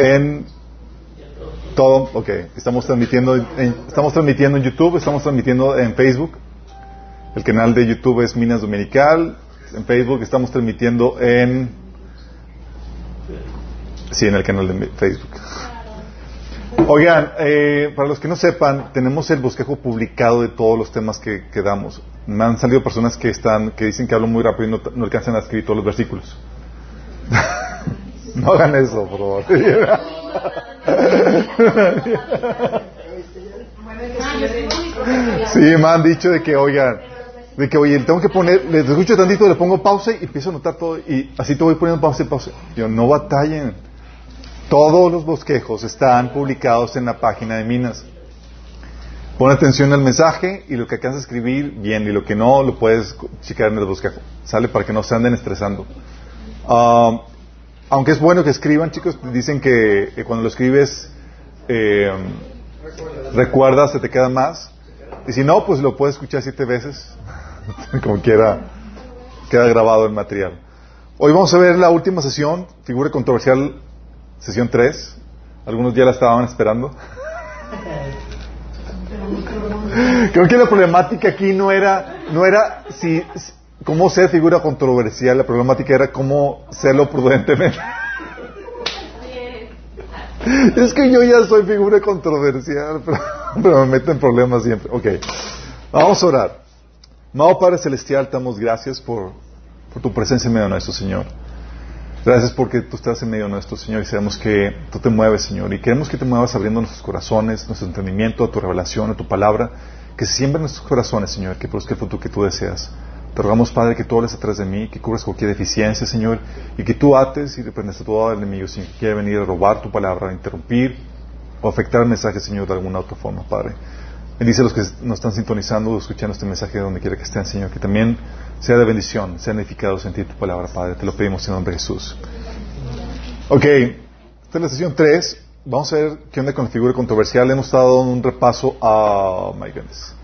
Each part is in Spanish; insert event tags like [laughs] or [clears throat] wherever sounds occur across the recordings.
en todo, ok. Estamos transmitiendo, en, estamos transmitiendo en YouTube, estamos transmitiendo en Facebook. El canal de YouTube es Minas Dominical. En Facebook estamos transmitiendo en, sí, en el canal de Facebook. Oigan, eh, para los que no sepan, tenemos el bosquejo publicado de todos los temas que, que damos. Me han salido personas que están, que dicen que hablo muy rápido y no, no alcanzan a escribir todos los versículos. [laughs] no hagan eso, por favor. sí, me han dicho de que, oigan, de que, oye, tengo que poner, les escucho tantito, le pongo pausa y empiezo a notar todo y así te voy poniendo pausa y pausa. Yo, no batallen. Todos los bosquejos están publicados en la página de Minas. Pon atención al mensaje y lo que alcanzas a escribir, bien, y lo que no, lo puedes checar en el bosquejo. Sale para que no se anden estresando. Ah, aunque es bueno que escriban, chicos, dicen que, cuando lo escribes, eh, recuerdas, se te queda más. Y si no, pues lo puedes escuchar siete veces, [laughs] como quiera, queda grabado el material. Hoy vamos a ver la última sesión, figura controversial, sesión 3. Algunos ya la estaban esperando. [laughs] Creo que la problemática aquí no era, no era si, cómo ser figura controversial, la problemática era cómo serlo prudentemente. es que yo ya soy figura controversial, [laughs] pero, me meto en problemas siempre. Ok, vamos a orar. Amado Padre Celestial, te damos gracias por, por tu presencia en medio de nuestro Señor. Gracias porque tú estás en medio de nuestro Señor y sabemos que tú te mueves, Señor. Y queremos que te muevas abriendo nuestros corazones, nuestro entendimiento, a tu revelación, a tu palabra. Que se siembren nuestros corazones, Señor, que produzca el fruto que tú deseas. Te rogamos, Padre, que tú hables atrás de mí, que cubras cualquier deficiencia, Señor, y que tú ates y reprendes a todo el enemigo, Señor, que venir a robar tu palabra, a interrumpir o afectar el mensaje, Señor, de alguna otra forma, Padre. Bendice a los que nos están sintonizando o escuchando este mensaje de donde quiera que estén, Señor, que también sea de bendición, sean edificados en ti tu palabra, Padre. Te lo pedimos en nombre de Jesús. Ok, esta es la sesión 3. Vamos a ver qué onda con la figura controversial. Hemos dando un repaso a... my goodness.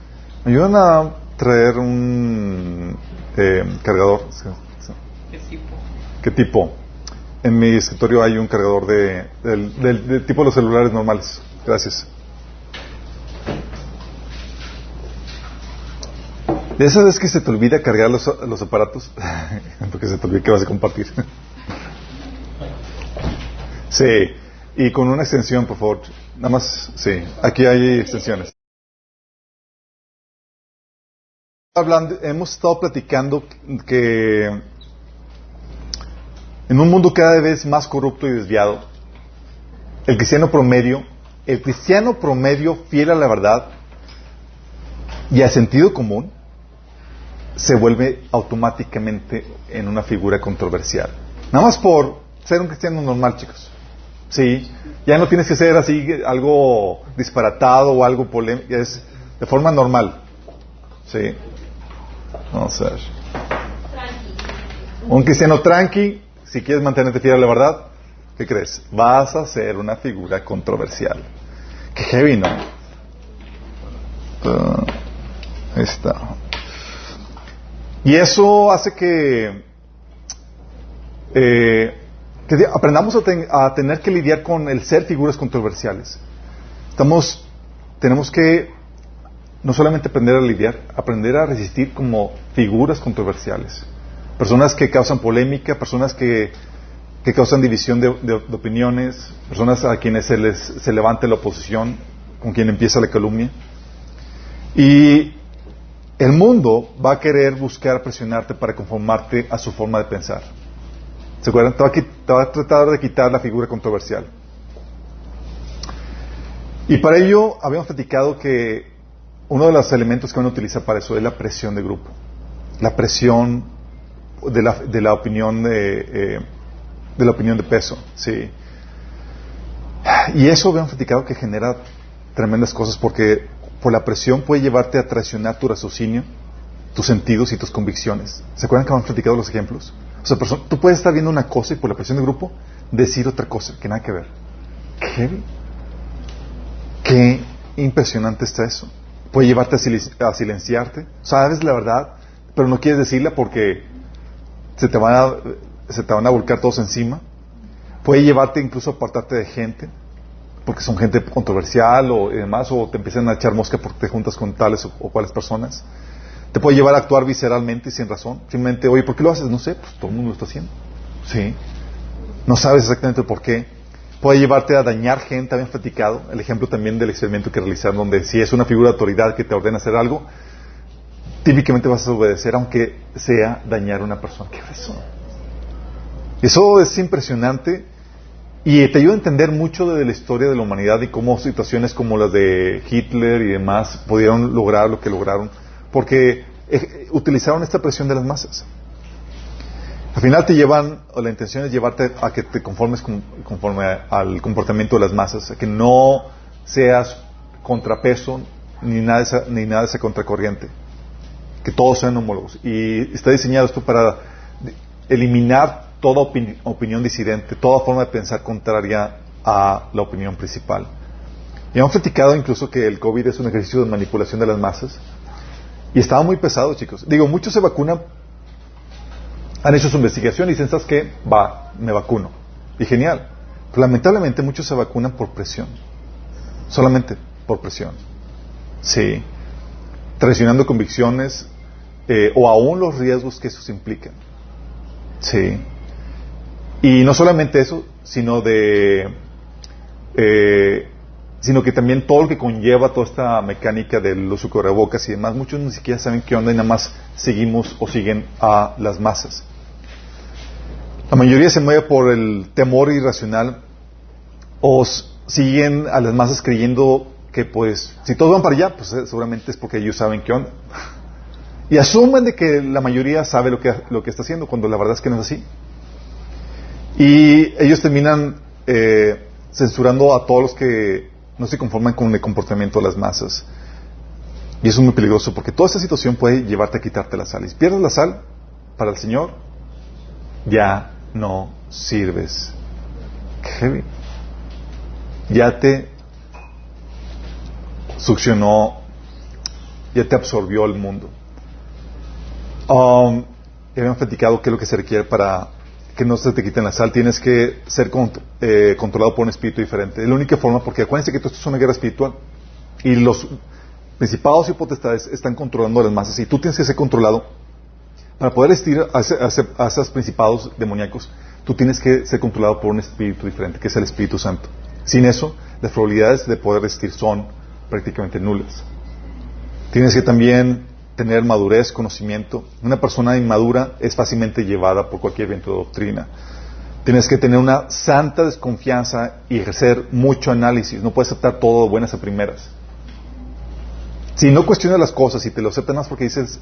¿Me ayudan a traer un eh, cargador? ¿Qué tipo? ¿Qué tipo? En mi escritorio hay un cargador de, del, del, del tipo de los celulares normales. Gracias. De esas veces que se te olvida cargar los, los aparatos, [laughs] porque se te olvida que vas a compartir. [laughs] sí, y con una extensión, por favor. Nada más, sí, aquí hay extensiones. Hemos estado platicando que en un mundo cada vez más corrupto y desviado, el cristiano promedio, el cristiano promedio fiel a la verdad y al sentido común, se vuelve automáticamente en una figura controversial. Nada más por ser un cristiano normal, chicos. Sí, ya no tienes que ser así algo disparatado o algo polémico, es de forma normal. Sí. Vamos a ver. Un cristiano tranqui, si quieres mantenerte fiel a la verdad, ¿qué crees? Vas a ser una figura controversial. Qué heavy, ¿no? Uh, ahí está. Y eso hace que, eh, que aprendamos a, a, tener que lidiar con el ser figuras controversiales. Estamos, tenemos que no solamente aprender a lidiar, aprender a resistir como figuras controversiales. Personas que causan polémica, personas que, que causan división de, opiniones, personas a quienes se les se levante la oposición, con quien empieza la calumnia. Y el mundo va a querer buscar presionarte para conformarte a su forma de pensar. ¿Se acuerdan? Te va, a, te va a tratar de quitar la figura controversial. Y para ello habíamos platicado que uno de los elementos que van a utilizar para eso es la presión de grupo. La presión de la, de la opinión de, eh, de la opinión de peso. Sí. Y eso habíamos platicado que genera tremendas cosas porque por la presión puede llevarte a traicionar tu raciocinio, tus sentidos y tus convicciones. ¿Se acuerdan que hemos platicado los ejemplos? O sea, tú puedes estar viendo una cosa y por la presión de grupo decir otra cosa que nada que ver. Qué impresionante está eso. Puede llevarte a, silenciarte. Sabes la verdad, pero no quieres decirla porque se te van a, se te van a volcar todos encima. Puede llevarte incluso a apartarte de gente, porque son gente controversial o demás, o te empiezan a echar mosca porque te juntas con tales o, o cuales personas. Te puede llevar a actuar visceralmente y sin razón. Simplemente, oye, ¿por qué lo haces? No sé, pues todo el mundo lo está haciendo. Sí. No sabes exactamente por qué. Puede llevarte a dañar gente, habían platicado. El ejemplo también del experimento que realizaron, donde si es una figura de autoridad que te ordena hacer algo, típicamente vas a obedecer aunque sea dañar a una persona. ¿Qué es eso? Eso es impresionante y te ayuda a entender mucho de la historia de la humanidad y cómo situaciones como las de Hitler y demás pudieron lograr lo que lograron, porque eh, utilizaron esta presión de las masas. Al final te llevan, o la intención es llevarte a que te conformes conforme al comportamiento de las masas, a que no seas contrapeso ni nada de esa, ni nada de esa contracorriente, que todos sean homólogos. Y está diseñado esto para eliminar toda opinión disidente, toda forma de pensar contraria a la opinión principal. Y hemos platicado incluso que el COVID es un ejercicio de manipulación de las masas. Y estaba muy pesado, chicos. Digo, muchos se vacunan han hecho su investigación y dicen, ¿sabes qué? Va, me vacuno. Y genial. Pero lamentablemente muchos se vacunan por presión. Solamente por presión. Sí. Traicionando convicciones eh, o aún los riesgos que eso implican. Sí. Y no solamente eso, sino de... Eh, sino que también todo lo que conlleva toda esta mecánica de los bocas y demás, muchos ni siquiera saben qué onda y nada más seguimos o siguen a las masas. La mayoría se mueve por el temor irracional o siguen a las masas creyendo que pues si todos van para allá, pues eh, seguramente es porque ellos saben qué onda. Y asumen de que la mayoría sabe lo que, lo que está haciendo, cuando la verdad es que no es así. Y ellos terminan eh, censurando a todos los que no se conforman con el comportamiento de las masas. Y eso es muy peligroso porque toda esa situación puede llevarte a quitarte la sal. Y si pierdes la sal para el Señor, ya no sirves. Qué Ya te succionó, ya te absorbió el mundo. Um, habíamos platicado qué es lo que se requiere para que no se te quiten la sal. Tienes que ser eh, controlado por un espíritu diferente. Es la única forma, porque acuérdense que esto es una guerra espiritual. Y los principados y potestades están controlando las masas. Y tú tienes que ser controlado para poder estir a, esos principados demoníacos, tú tienes que ser controlado por un espíritu diferente, que es el Espíritu Santo. Sin eso, las probabilidades de poder resistir son prácticamente nulas. Tienes que también tener madurez, conocimiento. Una persona inmadura es fácilmente llevada por cualquier viento de doctrina. Tienes que tener una santa desconfianza y hacer mucho análisis. No puedes aceptar todo de buenas a primeras. Si no cuestionas las cosas y te lo aceptas más porque dices,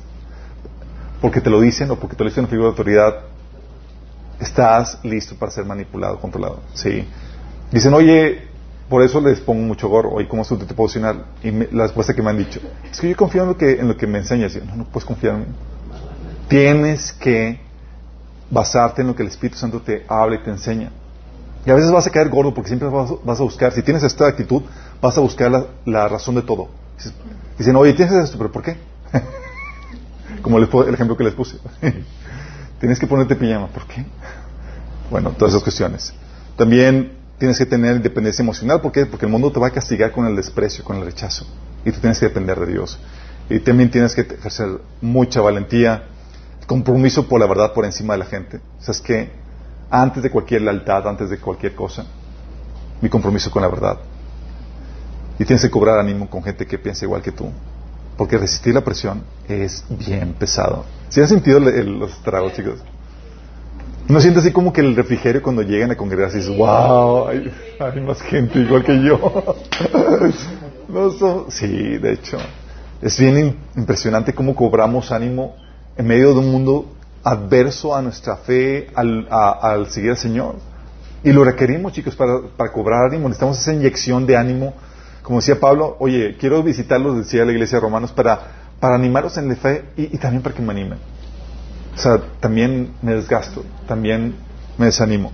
porque te lo dicen o porque te lo dicen una figura de autoridad, estás listo para ser manipulado, controlado. Sí. Dicen, oye, por eso les pongo mucho gorro, oye, ¿cómo se te posicionar? Y la respuesta que me han dicho, es que yo confío en lo que, en lo que me enseñas. no, no puedes confiar en mí. Tienes que basarte en lo que el Espíritu Santo te habla y te enseña. Y a veces vas a caer gordo porque siempre vas, a buscar, si tienes esta actitud, vas a buscar la, la razón de todo. Dicen, oye, tienes esto, pero ¿por qué? [laughs] Como el ejemplo que les puse. [laughs] tienes que ponerte pijama. ¿Por qué? Bueno, todas esas cuestiones. También tienes que tener independencia emocional. ¿Por qué? Porque el mundo te va a castigar con el desprecio, con el rechazo. Y tú tienes que depender de Dios. Y también tienes que ejercer mucha valentía, compromiso por la verdad por encima de la gente. O sea, es que antes de cualquier lealtad, antes de cualquier cosa, mi compromiso con la verdad. Y tienes que cobrar ánimo con gente que piensa igual que tú. Porque resistir la presión es bien pesado. ¿Si han sentido los tragos, chicos? ¿No siente así como que el refrigerio cuando llegan a congregarse dices, wow, hay, más gente igual que yo? [laughs] no Sí, de hecho. Es bien impresionante cómo cobramos ánimo en medio de un mundo adverso a nuestra fe, al, al seguir al Señor. Y lo requerimos, chicos, para, para cobrar ánimo. Necesitamos esa inyección de ánimo como decía Pablo, oye, quiero visitarlos, decía la iglesia de Romanos, para, para animarlos en la fe y, también para que me animen. O sea, también me desgasto, también me desanimo.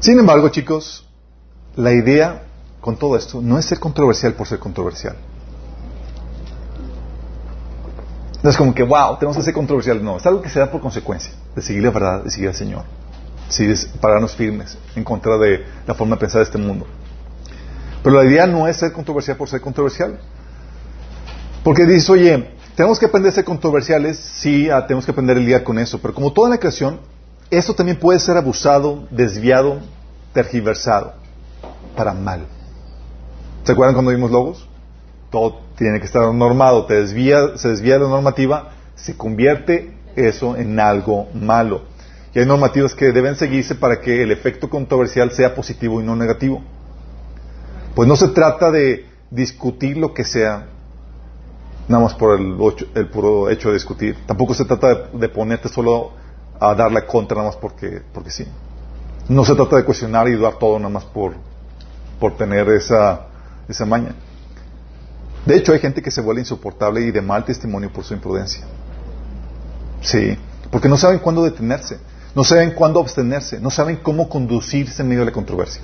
Sin embargo, chicos, la idea con todo esto no es ser controversial por ser controversial. No es como que, wow, tenemos que ser controversial. No, es algo que se da por consecuencia de seguir la verdad, de seguir al Señor. Sí, es pararnos firmes en contra de la forma de pensar de este mundo. Pero la idea no es ser controversial por ser controversial. Porque dices, oye, tenemos que aprender a ser controversiales, sí, ah, tenemos que aprender a lidiar con eso, pero como toda la creación, esto también puede ser abusado, desviado, tergiversado, para mal. ¿Se acuerdan cuando vimos logos? Todo tiene que estar normado, desvía, se desvía de la normativa, se convierte eso en algo malo. Y hay normativas que deben seguirse para que el efecto controversial sea positivo y no negativo. Pues no se trata de discutir lo que sea, nada más por el, el puro hecho de discutir. Tampoco se trata de, ponerte solo a dar la contra nada más porque, porque sí. No se trata de cuestionar y dudar todo nada más por, por tener esa, esa maña. De hecho, hay gente que se vuelve insoportable y de mal testimonio por su imprudencia. Sí, porque no saben cuándo detenerse, no saben cuándo abstenerse, no saben cómo conducirse en medio de la controversia.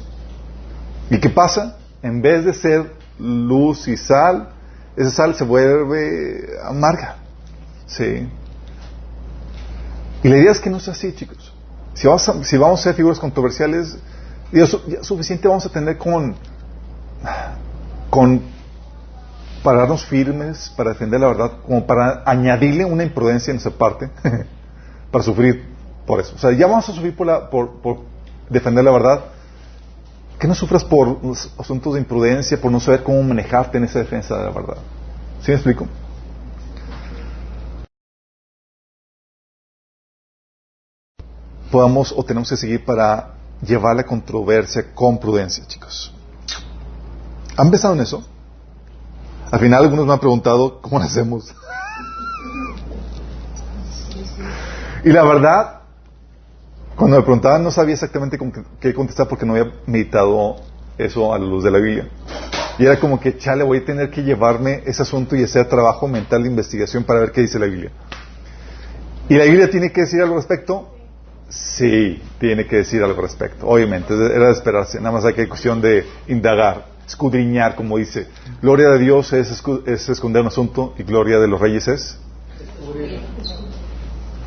¿Y qué pasa? En vez de ser luz y sal, esa sal se vuelve amarga. Sí. Y la idea es que no sea así, chicos. Si vamos a, si vamos a ser figuras controversiales, Dios, suficiente vamos a tener con, con pararnos firmes para defender la verdad, como para añadirle una imprudencia en esa parte, [laughs] para sufrir por eso. O sea, ya vamos a sufrir por, la, por, por defender la verdad. Que no sufras por asuntos de imprudencia, por no saber cómo manejarte en esa defensa de la verdad. ¿Sí me explico? Podamos o tenemos que seguir para llevar la controversia con prudencia, chicos. ¿Han pensado en eso? Al final algunos me han preguntado, ¿cómo lo hacemos? [laughs] y la verdad, cuando me preguntaban no sabía exactamente qué contestar porque no había meditado eso a la luz de la Biblia. Y era como que, chale, voy a tener que llevarme ese asunto y hacer trabajo mental de investigación para ver qué dice la Biblia. ¿Y la Biblia tiene que decir algo al respecto? Sí, tiene que decir algo al respecto. Obviamente, era de esperarse. Nada más hay que cuestión de indagar escudriñar, como dice. Gloria de Dios es, esconder un asunto y gloria de los reyes es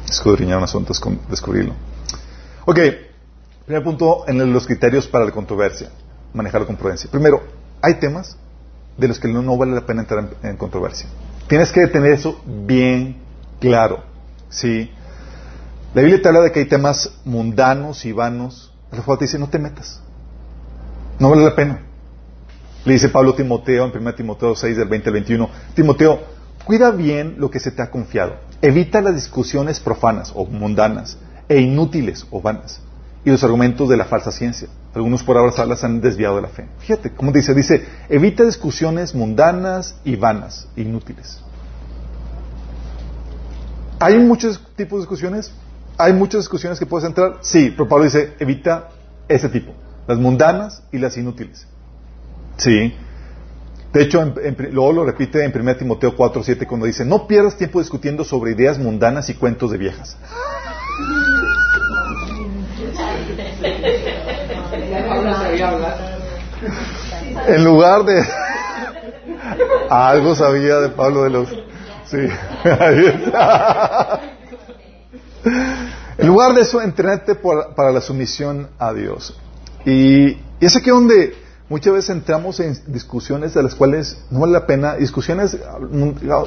escudriñar un asunto, es descubrirlo. Ok, primer punto en los criterios para la controversia, manejarlo con prudencia. Primero, hay temas de los que no, vale la pena entrar en, controversia. Tienes que tener eso bien claro. ¿sí? La Biblia te habla de que hay temas mundanos y vanos. Pero te dice, no te metas. No vale la pena. Le dice Pablo Timoteo en 1 Timoteo 6 del 20 al 21, Timoteo, cuida bien lo que se te ha confiado. Evita las discusiones profanas o mundanas e inútiles o vanas y los argumentos de la falsa ciencia. Algunos por ahora las han desviado de la fe. Fíjate, cómo dice, dice, evita discusiones mundanas y vanas, inútiles. ¿Hay muchos tipos de discusiones? ¿Hay muchas discusiones que puedes entrar? Sí, pero Pablo dice, evita ese tipo, las mundanas y las inútiles. Sí. De hecho, luego lo repite en 1 Timoteo 4, 7 cuando dice, no pierdas tiempo discutiendo sobre ideas mundanas y cuentos de viejas. En lugar de... Algo sabía de Pablo de los... Sí. en lugar de eso, entrenate para la sumisión a Dios. Y, y es aquí donde muchas veces entramos en discusiones de las cuales no vale la pena, discusiones,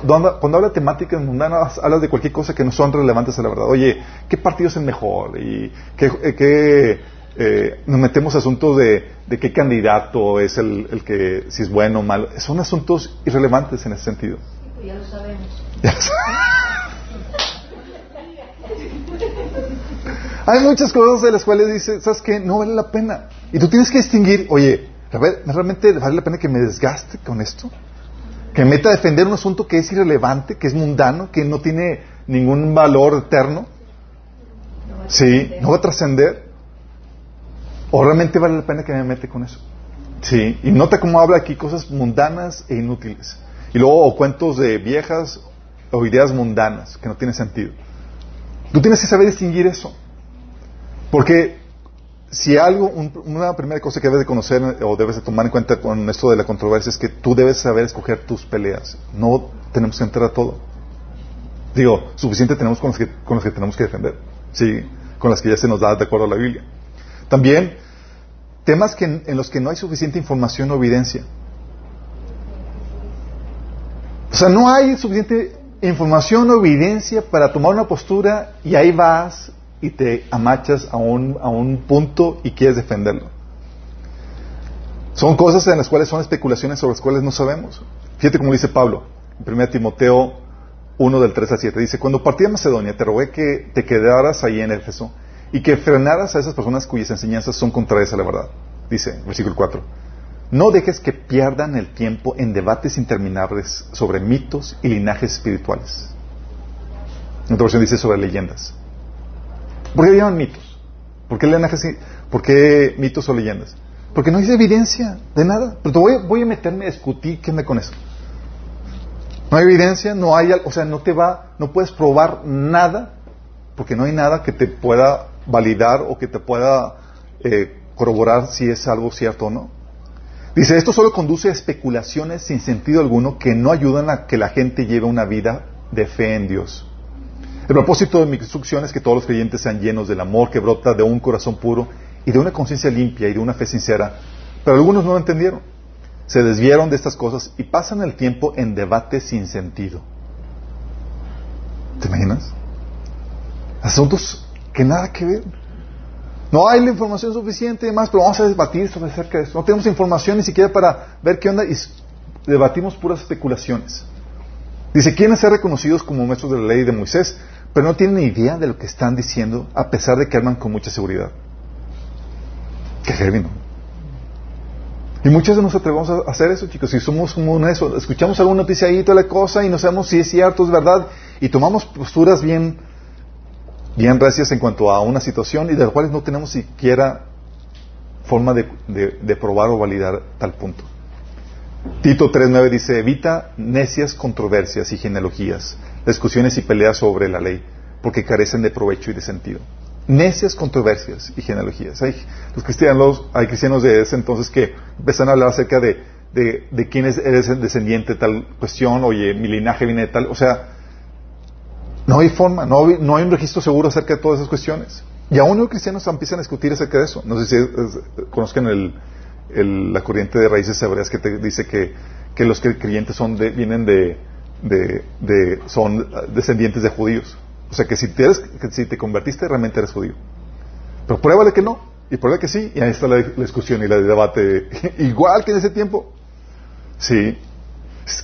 cuando habla temáticas mundanas, hablas de cualquier cosa que no son relevantes a la verdad. Oye, ¿qué partido es el mejor? ¿Y qué, eh, nos metemos asuntos de, de, qué candidato es el, el, que, si es bueno o malo? Son asuntos irrelevantes en ese sentido. ya lo sabemos. Hay muchas cosas de las cuales dices, ¿sabes qué? No vale la pena. Y tú tienes que distinguir, oye, ¿realmente vale la pena que me desgaste con esto? Que me meta a defender un asunto que es irrelevante, que es mundano, que no tiene ningún valor eterno. Sí, no va a trascender. ¿O realmente vale la pena que me mete con eso? Sí, y nota cómo habla aquí cosas mundanas e inútiles. Y luego cuentos de viejas o ideas mundanas que no tienen sentido. Tú tienes que saber distinguir eso. Porque si algo, una primera cosa que debes de conocer o debes de tomar en cuenta con esto de la controversia es que tú debes saber escoger tus peleas. No tenemos que entrar a todo. Digo, suficiente tenemos con los que, con los que tenemos que defender. Sí. con las que ya se nos da de acuerdo a la Biblia. También temas que, en los que no hay suficiente información o evidencia. O sea, no hay suficiente información o evidencia para tomar una postura y ahí vas y te amachas a un, a un punto y quieres defenderlo. Son cosas en las cuales son especulaciones sobre las cuales no sabemos. Fíjate como dice Pablo, en 1 Timoteo 1 del 3 al 7. Dice, cuando partí a Macedonia te rogué que te quedaras ahí en Éfeso y que frenaras a esas personas cuyas enseñanzas son contrarias a la verdad. Dice, versículo 4. No dejes que pierdan el tiempo en debates interminables sobre mitos y linajes espirituales. En otra versión dice sobre leyendas. ¿Por qué llaman mitos? ¿Por qué linajes, por qué mitos o leyendas? Porque no hay evidencia de nada. Pero voy, voy a meterme a discutir qué me con eso. No hay evidencia, no hay, o sea, no te va, no puedes probar nada, porque no hay nada que te pueda validar o que te pueda eh, corroborar si es algo cierto o no. Dice, esto solo conduce a especulaciones sin sentido alguno que no ayudan a que la gente lleve una vida de fe en Dios. El propósito de mi instrucción es que todos los creyentes sean llenos del amor que brota de un corazón puro y de una conciencia limpia y de una fe sincera, pero algunos no lo entendieron se desviaron de estas cosas y pasan el tiempo en debate sin sentido. ¿Te imaginas? Asuntos que nada que ver. No hay la información suficiente y demás, pero vamos a debatir sobre acerca de eso. No tenemos información ni siquiera para ver qué onda y debatimos puras especulaciones. Dice, quieren ser reconocidos como maestros de la ley de Moisés, pero no tienen ni idea de lo que están diciendo, a pesar de que arman con mucha seguridad. Qué heavy, y muchos de nos atrevemos a hacer eso, chicos. Si somos como uno de eso, escuchamos alguna noticia ahí, toda la cosa, y no sabemos si es cierto, es verdad, y tomamos posturas bien, bien recias en cuanto a una situación y de las cuales no tenemos siquiera forma de, de probar o validar tal punto. Tito 3.9 dice, evita necias controversias y genealogías, discusiones y peleas sobre la ley, porque carecen de provecho y de sentido necias controversias y genealogías. Hay, los cristianos, hay cristianos de ese entonces que empiezan a hablar acerca de, de, quién es, eres el descendiente de tal cuestión, oye, mi linaje viene de tal, o sea, no hay forma, no hay, un registro seguro acerca de todas esas cuestiones. Y aún los cristianos empiezan a discutir acerca de eso. No sé si conozcan el, la corriente de raíces hebreas que te dice que, que los creyentes son de, vienen de, son descendientes de judíos. O sea que si te, si te convertiste realmente eres judío. Pero pruébale que no, y pruébale que sí, y ahí está la, discusión y la debate. [laughs] Igual que en ese tiempo. Sí.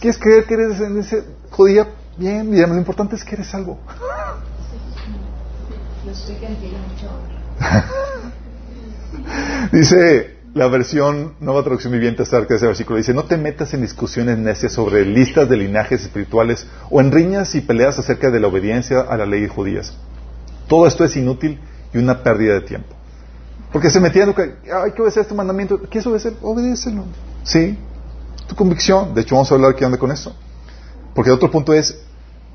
¿Quieres creer que eres en ese judía? Bien, bien, lo importante es que eres algo. [laughs] Dice la versión Nueva Traducción Viviente acerca de ese versículo. Dice, no te metas en discusiones necias sobre listas de linajes espirituales o en riñas y peleas acerca de la obediencia a la ley judías. Todo esto es inútil y una pérdida de tiempo. Porque se metían que hay que obedecer este mandamiento. ¿Quieres obedecer? Obedécelo. Sí. Tu convicción. De hecho, vamos a hablar qué onda con eso. Porque el otro punto es,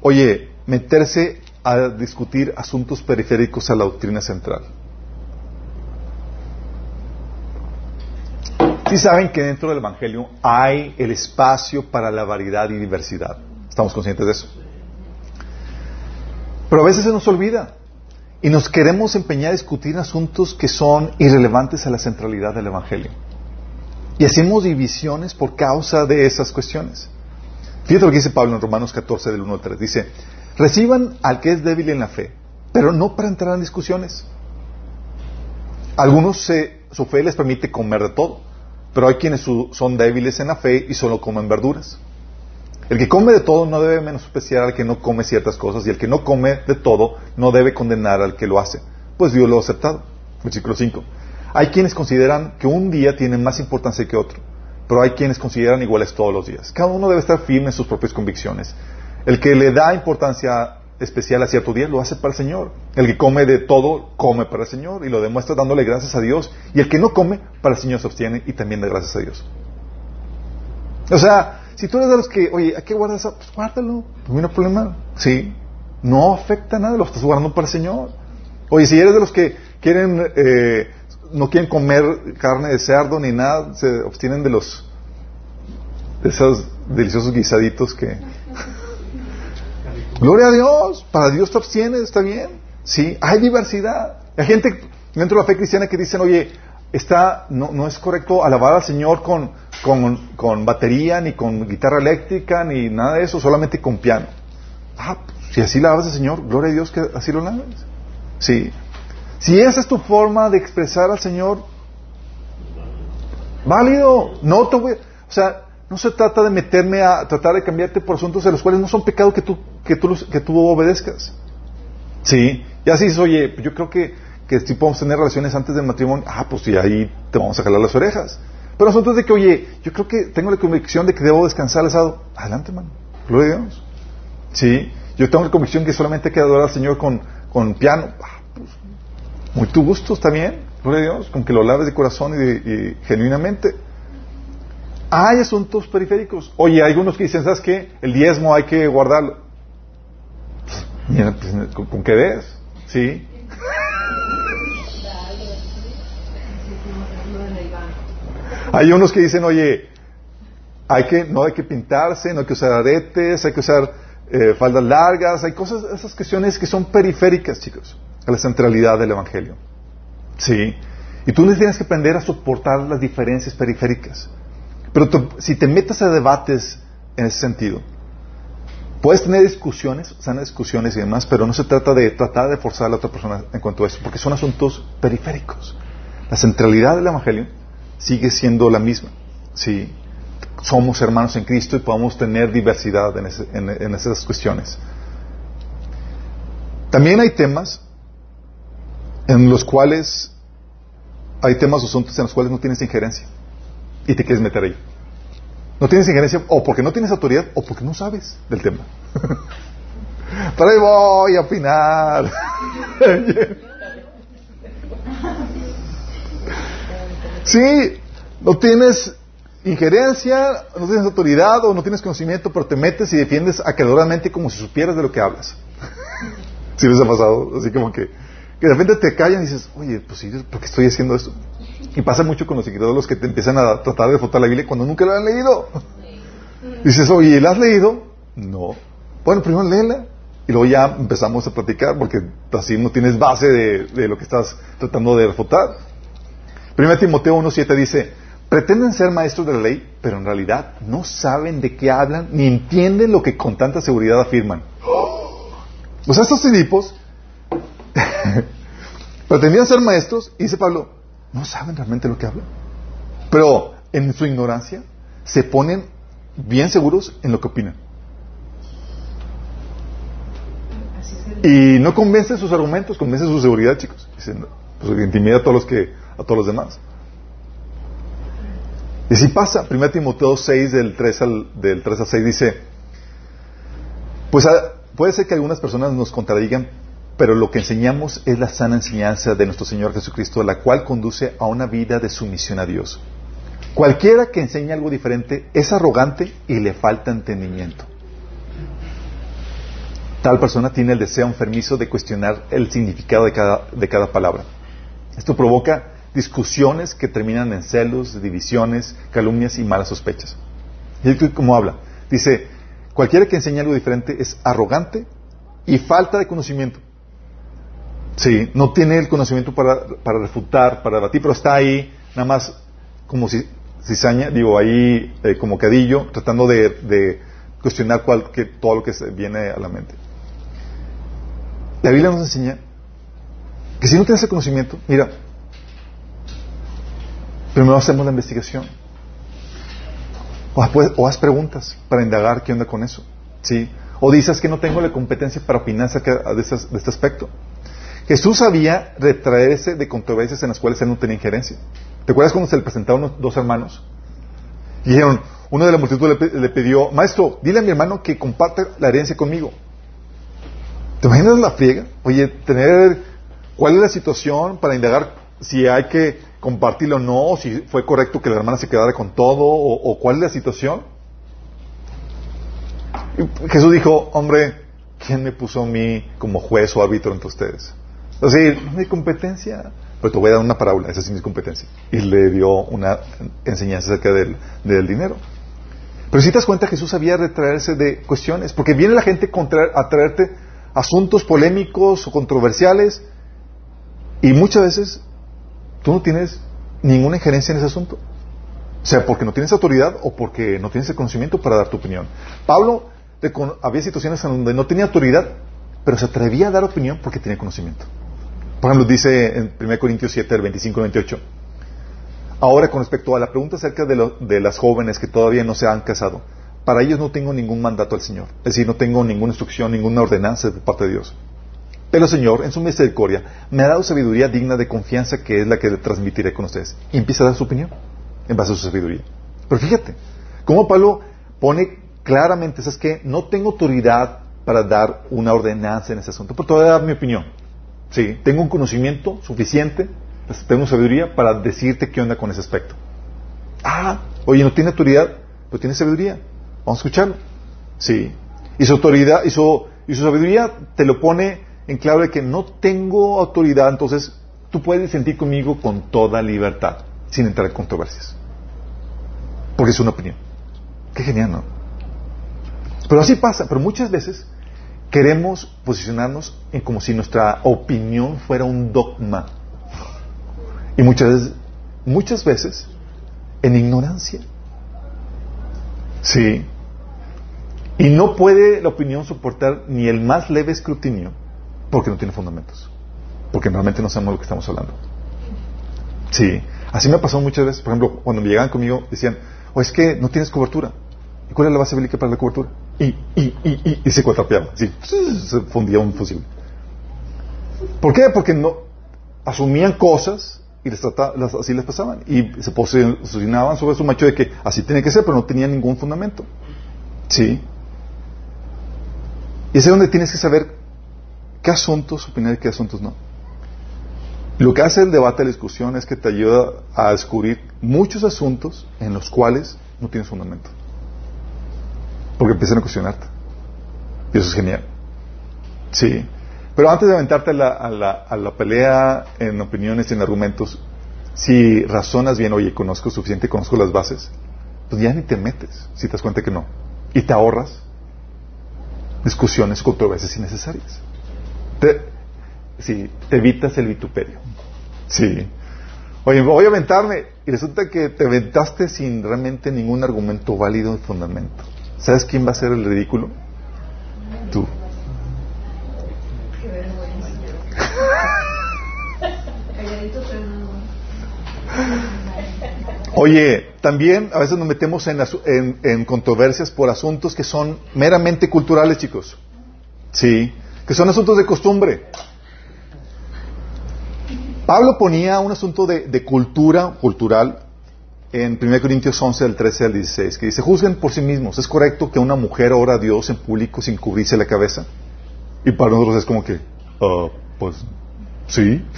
oye, meterse a discutir asuntos periféricos a la doctrina central. Sí saben que dentro del Evangelio hay el espacio para la variedad y diversidad. Estamos conscientes de eso. Pero a veces se nos olvida y nos queremos empeñar a discutir asuntos que son irrelevantes a la centralidad del Evangelio. Y hacemos divisiones por causa de esas cuestiones. Fíjate lo que dice Pablo en Romanos 14 del 1 al 3. Dice, reciban al que es débil en la fe, pero no para entrar en discusiones. Algunos su fe les permite comer de todo, pero hay quienes son débiles en la fe y solo comen verduras. El que come de todo no debe menospreciar al que no come ciertas cosas y el que no come de todo no debe condenar al que lo hace, pues Dios lo ha aceptado. Versículo 5. Hay quienes consideran que un día tiene más importancia que otro, pero hay quienes consideran iguales todos los días. Cada uno debe estar firme en sus propias convicciones. El que le da importancia especial a cierto día, lo hace para el Señor. El que come de todo, come para el Señor y lo demuestra dándole gracias a Dios. Y el que no come, para el Señor se abstiene y también da gracias a Dios. O sea, si tú eres de los que, oye, ¿a qué guardas eso? Pues guárdalo, no hay problema. Sí, no afecta nada, lo estás guardando para el Señor. Oye, si eres de los que quieren, eh, no quieren comer carne de cerdo ni nada, se abstienen de los, de esos deliciosos guisaditos que [laughs] Gloria a Dios, para Dios te abstienes, está bien. Sí, hay diversidad. Hay gente dentro de la fe cristiana que dicen, oye, está, no, no es correcto alabar al Señor con, con, con, batería, ni con guitarra eléctrica, ni nada de eso, solamente con piano. Ah, si así la alabas al Señor, gloria a Dios que así lo alabas. Sí. Si esa es tu forma de expresar al Señor, válido. No te voy, o sea, no se trata de meterme a tratar de cambiarte por asuntos de los cuales no son pecados que tú, que tú, que tú obedezcas. Sí. Y así dices, oye, yo creo que, que si podemos tener relaciones antes del matrimonio, ah, pues sí, ahí te vamos a jalar las orejas. Pero asuntos de que, oye, yo creo que tengo la convicción de que debo descansar el sábado. Adelante, hermano. Gloria a Dios. Sí. Yo tengo la convicción que solamente hay que adorar al Señor con, con piano. Tu gusto, bien. Gloria Dios. Con que lo laves de corazón y, y genuinamente. Hay asuntos periféricos. Oye, hay algunos que dicen, ¿sabes qué? El diezmo hay que guardarlo. Pues, ¿con, ¿con qué ves? ¿Sí? Hay unos que dicen, oye, hay que, no hay que pintarse, no hay que usar aretes, hay que usar eh, faldas largas, hay cosas, esas cuestiones que son periféricas, chicos, la centralidad del Evangelio. Sí. Y tú tienes que aprender a soportar las diferencias periféricas. Pero si te metes a debates en ese sentido, puedes tener discusiones, sanas discusiones y demás, pero no se trata de tratar de forzar a la otra persona en cuanto a eso, porque son asuntos periféricos. La centralidad del Evangelio sigue siendo la misma. Sí, somos hermanos en Cristo y podemos tener diversidad en, esas cuestiones. También hay temas en los cuales hay temas o asuntos en los cuales no tienes injerencia y te quieres meter ahí. No tienes injerencia o porque no tienes autoridad o porque no sabes del tema. [laughs] Pero ahí voy a opinar. [laughs] sí, no tienes injerencia, no tienes autoridad o no tienes conocimiento, pero te metes y defiendes acreedoramente como si supieras de lo que hablas. [laughs] ¿Sí les ha pasado? Así como que, que de repente te callan y dices, oye, pues sí, ¿por qué estoy haciendo esto? Y pasa mucho con los los que te empiezan a tratar de fotar la Biblia cuando nunca la han leído. Dices, oye, ¿la has leído? No. Bueno, primero léela. Y luego ya empezamos a platicar porque así no tienes base de, de lo que estás tratando de refutar. Primero Timoteo 1.7 dice, pretenden ser maestros de la ley, pero en realidad no saben de qué hablan ni entienden lo que con tanta seguridad afirman. O sea, estos tipos [laughs] pretendían ser maestros y dice Pablo, no saben realmente lo que hablan. Pero en su ignorancia se ponen bien seguros en lo que opinan. Y no convencen sus argumentos, convencen su seguridad, chicos. Dicen, pues intimida a todos los que, a todos los demás. Y si pasa, 1 Timoteo 6, del 3 al, del 3 al 6 dice, pues ah, puede ser que algunas personas nos contradigan, pero lo que enseñamos es la sana enseñanza de nuestro Señor Jesucristo, la cual conduce a una vida de sumisión a Dios. Cualquiera que enseñe algo diferente es arrogante y le falta entendimiento. Tal persona tiene el deseo enfermizo de cuestionar el significado de cada, de cada palabra. Esto provoca discusiones que terminan en celos, divisiones, calumnias y malas sospechas. ¿Y habla? Dice, cualquiera que enseñe algo diferente es arrogante y falta de conocimiento. Sí, no tiene el conocimiento para, para refutar, para debatir, pero está ahí nada más como si cizaña, digo, ahí eh, como cadillo, tratando de, de cuestionar cual, que, todo lo que se viene a la mente. La Biblia nos enseña que si no tienes el conocimiento, mira, Primero hacemos la investigación. O, haz preguntas para indagar qué onda con eso. ¿Sí? O dices que no tengo la competencia para opinar acerca de, este aspecto. Jesús sabía retraerse de controversias en las cuales él no tenía injerencia. ¿Te acuerdas cuando se le presentaron dos hermanos? Y dijeron, uno de la multitud le, pidió, maestro, dile a mi hermano que comparte la herencia conmigo. ¿Te imaginas la friega? Oye, tener, ¿cuál es la situación para indagar si hay que compartirlo o no, si fue correcto que la hermana se quedara con todo, o, cuál es la situación. Jesús dijo, hombre, ¿quién me puso a mí como juez o árbitro entre ustedes? Decir, no hay competencia, pero te voy a dar una parábola, esa sí es competencia. Y le dio una enseñanza acerca del, del dinero. Pero si te das cuenta, Jesús sabía retraerse de cuestiones, porque viene la gente a traerte asuntos polémicos o controversiales, Y muchas veces tú no tienes ninguna injerencia en ese asunto. O sea, porque no tienes autoridad o porque no tienes el conocimiento para dar tu opinión. Pablo había situaciones en donde no tenía autoridad, pero se atrevía a dar opinión porque tenía conocimiento. Por ejemplo, dice en 1 Corintios 7, 25 28. Ahora, con respecto a la pregunta acerca de, de, las jóvenes que todavía no se han casado, para ellos no tengo ningún mandato al Señor. Es decir, no tengo ninguna instrucción, ninguna ordenanza de parte de Dios. Pero el Señor, en su misericordia, me ha dado sabiduría digna de confianza que es la que le transmitiré con ustedes. Y empieza a dar su opinión en base a su sabiduría. Pero fíjate, cómo Pablo pone claramente, es que no tengo autoridad para dar una ordenanza en ese asunto, pero te voy a dar mi opinión. Sí, tengo un conocimiento suficiente, pues, tengo sabiduría para decirte qué onda con ese aspecto. Ah, oye, no tiene autoridad, pero tiene sabiduría. Vamos a escucharlo. Sí. Y su autoridad, y su, y su sabiduría te lo pone en clave de que no tengo autoridad, entonces tú puedes sentir conmigo con toda libertad, sin entrar en controversias. Porque es una opinión. Qué genial, ¿no? Pero así pasa, pero muchas veces queremos posicionarnos en como si nuestra opinión fuera un dogma. Y muchas veces, muchas veces en ignorancia. Sí. Y no puede la opinión soportar ni el más leve escrutinio porque no tiene fundamentos. Porque realmente no sabemos lo que estamos hablando. Sí. Así me ha pasado muchas veces. Por ejemplo, cuando me llegaban conmigo, decían, o es que no tienes cobertura. ¿Y cuál es la base bíblica para la cobertura? Y, y, y, se cuatrapeaba. Sí, se fundía un fusible. ¿Por qué? Porque no asumían cosas y les las, así les pasaban. Y se posicionaban sobre su macho de que así tiene que ser, pero no tenían ningún fundamento. ¿Sí? Y es donde tienes que saber qué asuntos opinar y qué asuntos no. Lo que hace el debate, la discusión, es que te ayuda a descubrir muchos asuntos en los cuales no tienes fundamento. Porque empiezan a cuestionarte. Y eso es genial. Sí. Pero antes de aventarte a la, a la, pelea en opiniones y en argumentos, si razonas bien, oye, conozco suficiente, conozco las bases, pues ya ni te metes, si te das cuenta que no. Y te ahorras discusiones, controversias innecesarias. Te, sí, te evitas el vituperio. Sí. Oye, voy a aventarme. Y resulta que te aventaste sin realmente ningún argumento válido y fundamento. ¿Sabes quién va a ser el ridículo? Tú. Oye, también a veces nos metemos en, controversias por asuntos que son meramente culturales, chicos. Sí, que son asuntos de costumbre. Pablo ponía un asunto de, de cultura, cultural, en 1 Corintios 11, del 13 al 16, que dice, juzguen por sí mismos, ¿es correcto que una mujer ora a Dios en público sin cubrirse la cabeza? Y para nosotros es como que, uh, pues, sí. [laughs]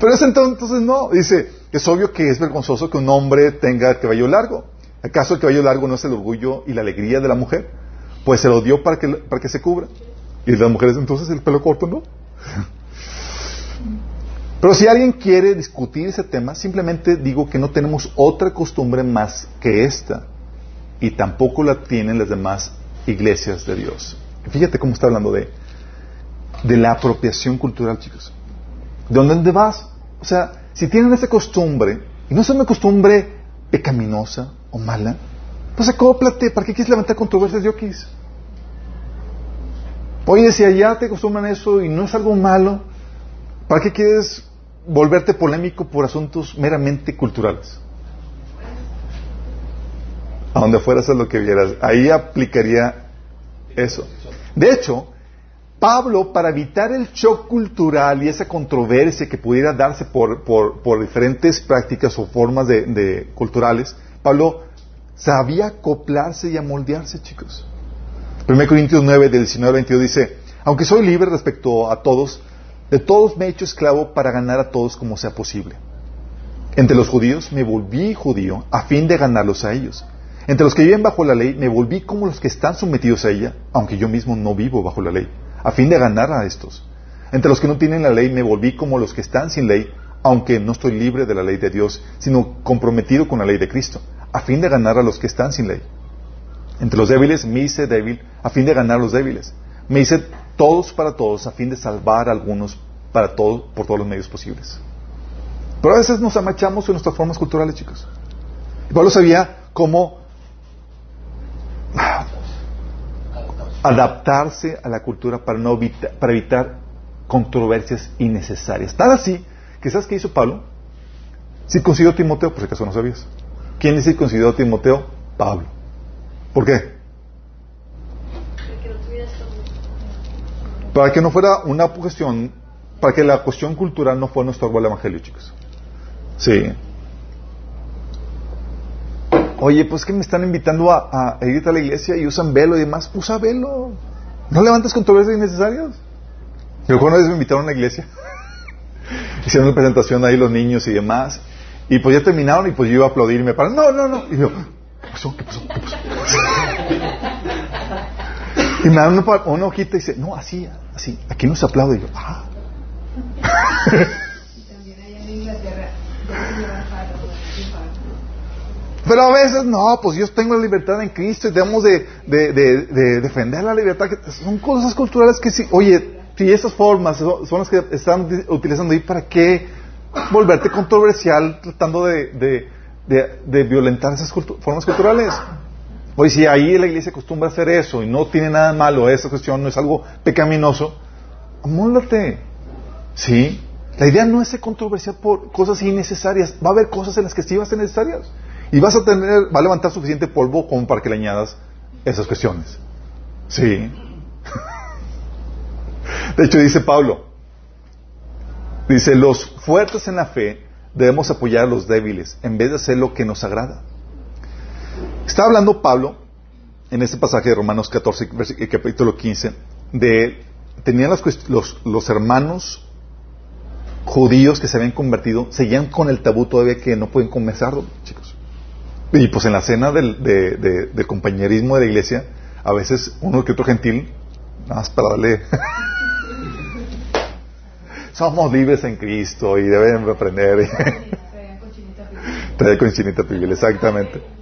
Pero ese entonces no, dice, es obvio que es vergonzoso que un hombre tenga el cabello largo. ¿Acaso el cabello largo no es el orgullo y la alegría de la mujer? Pues se lo dio para que, para que se cubra. Y las mujeres entonces el pelo corto, ¿no? Pero si alguien quiere discutir ese tema, simplemente digo que no tenemos otra costumbre más que esta. Y tampoco la tienen las demás iglesias de Dios. Fíjate cómo está hablando de, de la apropiación cultural, chicos. ¿De dónde vas? O sea, si tienen esa costumbre, y no es una costumbre pecaminosa o mala, pues acóplate. ¿Para qué quieres levantar controversias de Oquis? Oye, si allá te acostumbran eso y no es algo malo, ¿para qué quieres volverte polémico por asuntos meramente culturales. A donde fueras a lo que vieras. Ahí aplicaría eso. De hecho, Pablo, para evitar el shock cultural y esa controversia que pudiera darse por, por, diferentes prácticas o formas de, culturales, Pablo sabía acoplarse y amoldearse, chicos. 1 Corintios 9, del 19 al 22 dice, aunque soy libre respecto a todos, de todos me he hecho esclavo para ganar a todos como sea posible. Entre los judíos me volví judío a fin de ganarlos a ellos. Entre los que viven bajo la ley me volví como los que están sometidos a ella, aunque yo mismo no vivo bajo la ley, a fin de ganar a estos. Entre los que no tienen la ley me volví como los que están sin ley, aunque no estoy libre de la ley de Dios, sino comprometido con la ley de Cristo, a fin de ganar a los que están sin ley. Entre los débiles me hice débil a fin de ganar a los débiles. Me hice todos para todos, a fin de salvar a algunos para todos, por todos los medios posibles. Pero a veces nos amachamos en nuestras formas culturales, chicos. Y Pablo sabía cómo adaptarse a la cultura para, no para evitar controversias innecesarias. Tal así que ¿sabes qué hizo Pablo? Circuncidó a Timoteo, por si acaso no sabías. ¿Quién circuncidó a Timoteo? Pablo. ¿Por qué? Para que no fuera una cuestión, para que la cuestión cultural no fuera nuestro al evangelio, chicos. Sí. Oye, pues que me están invitando a, a ir a la iglesia y usan velo y demás. Usa velo. No levantes controversias innecesarias. Yo una vez me invitaron a la iglesia. [laughs] Hicieron una presentación ahí los niños y demás. Y pues ya terminaron y pues yo iba a aplaudir y. No, no, no. Y yo, ¿qué pasó? ¿Qué pasó? ¿Qué pasó? [laughs] y me dan una, una, hojita y dice, no, así, así. Aquí no se aplaude. Y yo, ah. [laughs] Pero a veces no, pues yo tengo la libertad en Cristo y debemos de, defender la libertad. Son cosas culturales que sí, oye, si esas formas son las que están utilizando ahí, ¿para qué volverte controversial tratando de, violentar esas formas culturales? Oye, si ahí la iglesia acostumbra hacer eso y no tiene nada malo esa cuestión, no es algo pecaminoso, amólate. ¿Sí? La idea no es ser controversial por cosas innecesarias. Va a haber cosas en las que sí van a ser necesarias. Y vas a tener, va a levantar suficiente polvo como para que le añadas esas cuestiones. Sí. [laughs] De hecho, dice Pablo, dice, los fuertes en la fe debemos apoyar a los débiles en vez de hacer lo que nos agrada. Está hablando Pablo en este pasaje de Romanos 14, capítulo 15, de, tenían los, los hermanos judíos que se habían convertido, seguían con el tabú todavía que no pueden conversarlo, chicos. Y pues en la cena del, de, compañerismo de la iglesia, a veces uno que otro gentil, nada más para darle... [laughs] Somos libres en Cristo y deben aprender. Trae con chinita pibil, exactamente.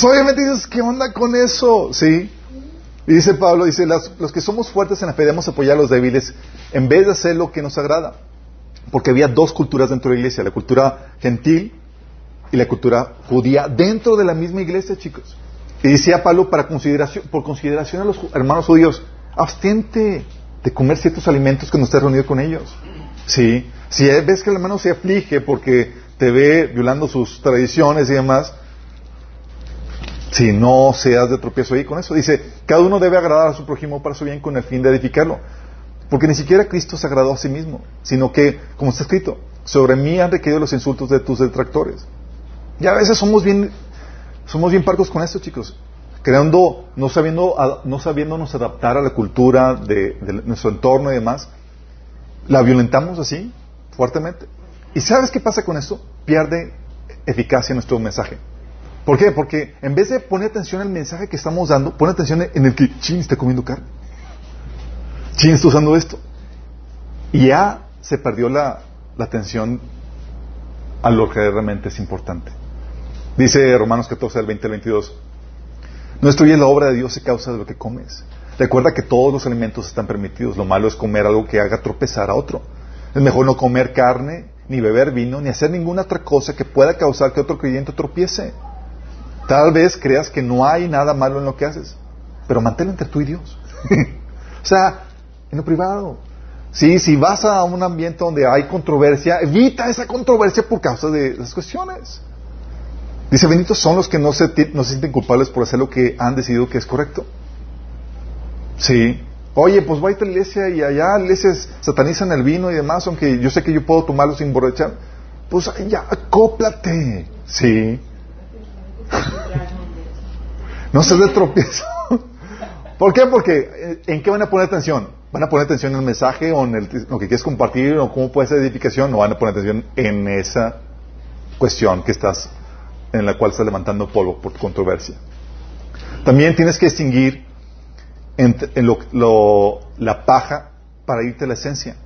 Pues obviamente dices, ¿qué onda con eso? Sí. Y dice Pablo, dice, los que somos fuertes en la fe debemos apoyar a los débiles en vez de hacer lo que nos agrada. Porque había dos culturas dentro de la iglesia, la cultura gentil y la cultura judía dentro de la misma iglesia, chicos. Y decía Pablo, para por consideración a los hermanos judíos, abstente de comer ciertos alimentos que no estés reunido con ellos. ¿Sí? Si ves que el hermano se aflige porque te ve violando sus tradiciones y demás, si no seas de tropiezo ahí con eso. Dice, cada uno debe agradar a su prójimo para su bien con el fin de edificarlo. Porque ni siquiera Cristo se agradó a sí mismo, sino que, como está escrito, sobre mí han requerido los insultos de tus detractores. Y a veces somos bien, somos bien parcos con esto, chicos. Creando, no, sabiendo, no sabiéndonos adaptar a la cultura de, nuestro entorno y demás, la violentamos así, fuertemente. ¿Y sabes qué pasa con esto? Pierde eficacia nuestro mensaje. ¿Por qué? Porque en vez de poner atención al mensaje que estamos dando, pone atención en el que Chin está comiendo carne. Chin está usando esto. Y ya se perdió la, atención a lo que realmente es importante. Dice Romanos 14, del 20 al 22. No destruyes la obra de Dios a causa de lo que comes. Recuerda que todos los alimentos están permitidos. Lo malo es comer algo que haga tropezar a otro. Es mejor no comer carne, ni beber vino, ni hacer ninguna otra cosa que pueda causar que otro creyente tropiece. Tal vez creas que no hay nada malo en lo que haces, pero manténlo entre tú y Dios. [laughs] o sea, en lo privado. Sí, si vas a un ambiente donde hay controversia, evita esa controversia por causa de las cuestiones. Dice, benditos son los que no se, no se sienten culpables por hacer lo que han decidido que es correcto. Sí. Oye, pues va a la iglesia y allá iglesias satanizan el vino y demás, aunque yo sé que yo puedo tomarlo sin borrachar. Pues ya, acóplate. Sí. [laughs] no se de tropiezo. ¿Por qué? Porque eh, ¿en qué van a poner atención? ¿Van a poner atención en el mensaje o en el, lo que quieres compartir o cómo puede ser edificación? ¿O van a poner atención en esa cuestión que estás en la cual estás levantando polvo por controversia. También tienes que distinguir en, lo, la paja para irte a la esencia.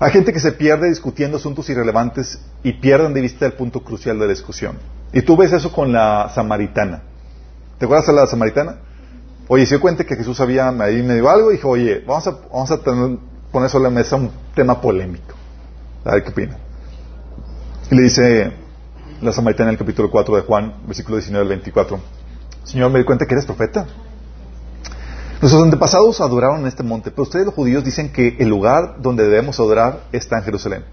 Hay gente que se pierde discutiendo asuntos irrelevantes y pierden de vista el punto crucial de la discusión. Y tú ves eso con la samaritana. ¿Te acuerdas de la samaritana? oye, se dio cuenta que Jesús había ahí medio algo y dijo, oye, vamos a, vamos a poner sobre la mesa un tema polémico. A ver qué opina. Y le dice la samaritana en el capítulo 4 de Juan, versículo 19 al 24, Señor, me di cuenta que eres profeta. Nuestros antepasados adoraron en este monte, pero ustedes los judíos dicen que el lugar donde debemos adorar está en Jerusalén.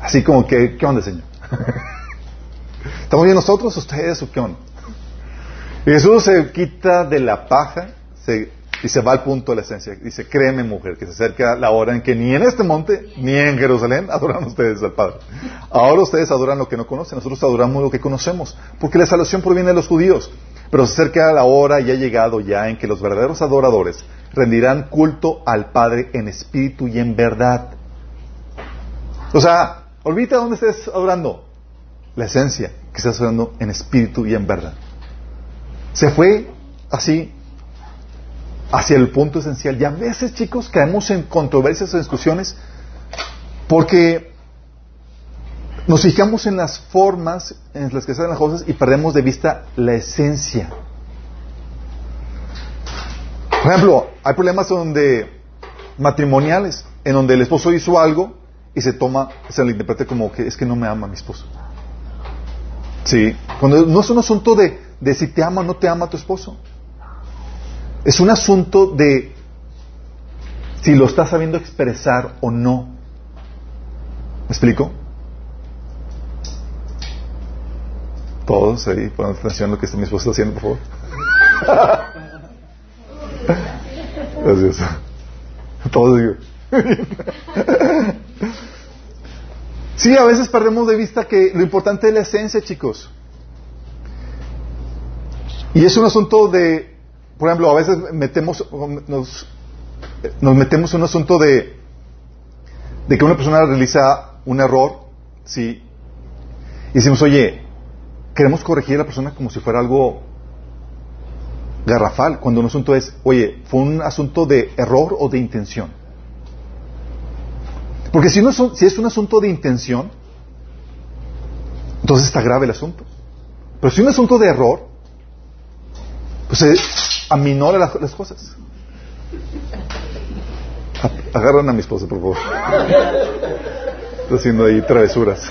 Así como que, ¿qué onda, Señor? [laughs] ¿Estamos bien nosotros, ustedes o qué onda? Y Jesús se quita de la paja y se va al punto de la esencia. Dice, créeme mujer, que se acerca la hora en que ni en este monte ni en Jerusalén [laughs] adoran ustedes al Padre. Ahora ustedes adoran lo que no conocen, nosotros adoramos lo que conocemos, porque la salvación proviene de los judíos. Pero se acerca la hora y ha llegado ya en que los verdaderos adoradores rendirán culto al Padre en espíritu y en verdad. O sea, olvídate dónde estés adorando. La esencia que estás adorando en espíritu y en verdad. Se fue así hacia el punto esencial. Y a veces, chicos, caemos en controversias o discusiones porque nos fijamos en las formas en las que se hacen las cosas y perdemos de vista la esencia. Por ejemplo, hay problemas donde matrimoniales, en donde el esposo hizo algo y se toma, se le interpreta como que es que no me ama mi esposo. Sí, cuando no es un asunto de, de si te ama o no te ama tu esposo. Es un asunto de si lo estás sabiendo expresar o no. ¿Me explico? Todos ahí, ponen atención a lo que mi esposo está haciendo, por favor. [laughs] Gracias. Todos digo. [laughs] Sí, a veces perdemos de vista que lo importante es la esencia, chicos. Y es un asunto de, por ejemplo, a veces metemos, nos, nos metemos en un asunto de, de que una persona realiza un error, ¿sí? Y decimos, oye, queremos corregir a la persona como si fuera algo garrafal, cuando un asunto es, oye, fue un asunto de error o de intención. Porque si, no si es un asunto de intención, entonces está grave el asunto. Pero si es un asunto de error, pues se aminora las, las cosas. Agarran a mi esposa, por favor. Está haciendo ahí travesuras.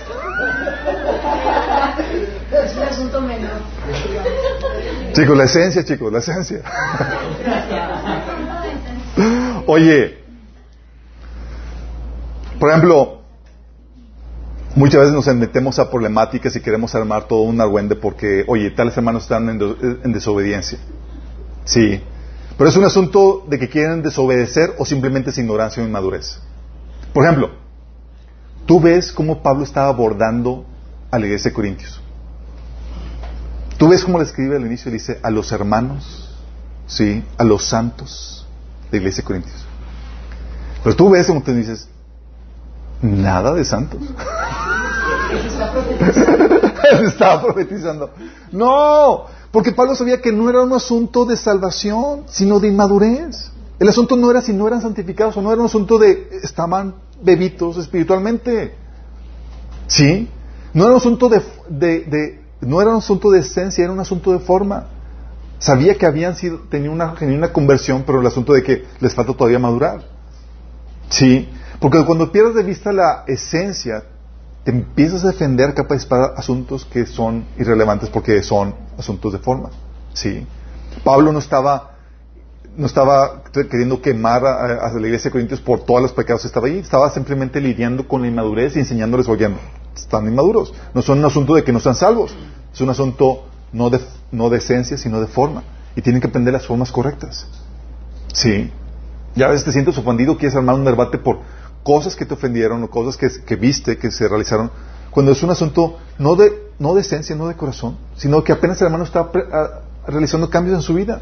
Es un asunto menor. Chicos, la esencia, chicos, la esencia. Oye, por ejemplo, muchas veces nos metemos a problemáticas y queremos armar todo un argüende porque, oye, tales hermanos están en, en desobediencia. Sí. Pero es un asunto de que quieren desobedecer o simplemente es ignorancia o inmadurez. Por ejemplo, tú ves cómo Pablo estaba abordando a la iglesia de Corintios. Tú ves cómo le escribe al inicio y dice a los hermanos, sí, a los santos de la iglesia de Corintios. Pero tú ves como te dices, nada de santos. [laughs] Se estaba profetizando. No, porque Pablo sabía que no era un asunto de salvación, sino de inmadurez. El asunto no era si no eran santificados o no era un asunto de estaban bebitos espiritualmente. ¿Sí? No era un asunto de, de, no era un asunto de esencia, era un asunto de forma. Sabía que habían sido, tenían una genuina conversión, pero el asunto de que les falta todavía madurar. ¿Sí? Porque cuando pierdes de vista la esencia, te empiezas a defender capaz para asuntos que son irrelevantes porque son asuntos de forma. ¿Sí? Pablo no estaba, no estaba queriendo quemar a, la iglesia de Corintios por todos los pecados que estaba ahí, estaba simplemente lidiando con la inmadurez y enseñándoles, oye, están inmaduros. No son un asunto de que no están salvos, es un asunto no de, no de esencia, sino de forma. Y tienen que aprender las formas correctas. ¿Sí? Ya a veces te sientes ofendido, quieres armar un debate por cosas que te ofendieron o cosas que, viste que se realizaron, cuando es un asunto no de, no de esencia, no de corazón, sino que apenas el hermano está realizando cambios en su vida.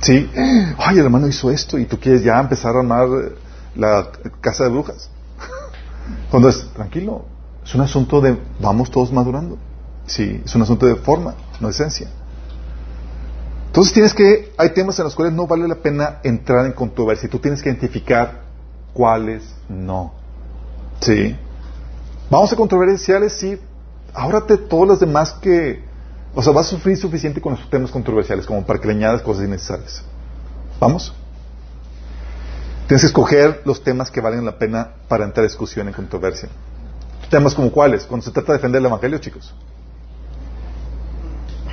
¿Sí? [clears throat] Ay, el hermano hizo esto y tú quieres ya empezar a armar la casa de brujas. [laughs] Cuando es, tranquilo, es un asunto de vamos todos madurando. Sí, es un asunto de forma, no de esencia. Entonces tienes que, hay temas en los cuales no vale la pena entrar en controversia. Tú tienes que identificar cuáles no. ¿Sí? Vamos a controversiales, sí. Ahórrate todas las demás que O sea, vas a sufrir suficiente con los temas controversiales como para que cosas innecesarias. ¿Vamos? Tienes que escoger los temas que valen la pena para entrar a discusión en controversia. Temas como cuáles, cuando se trata de defender el Evangelio, chicos.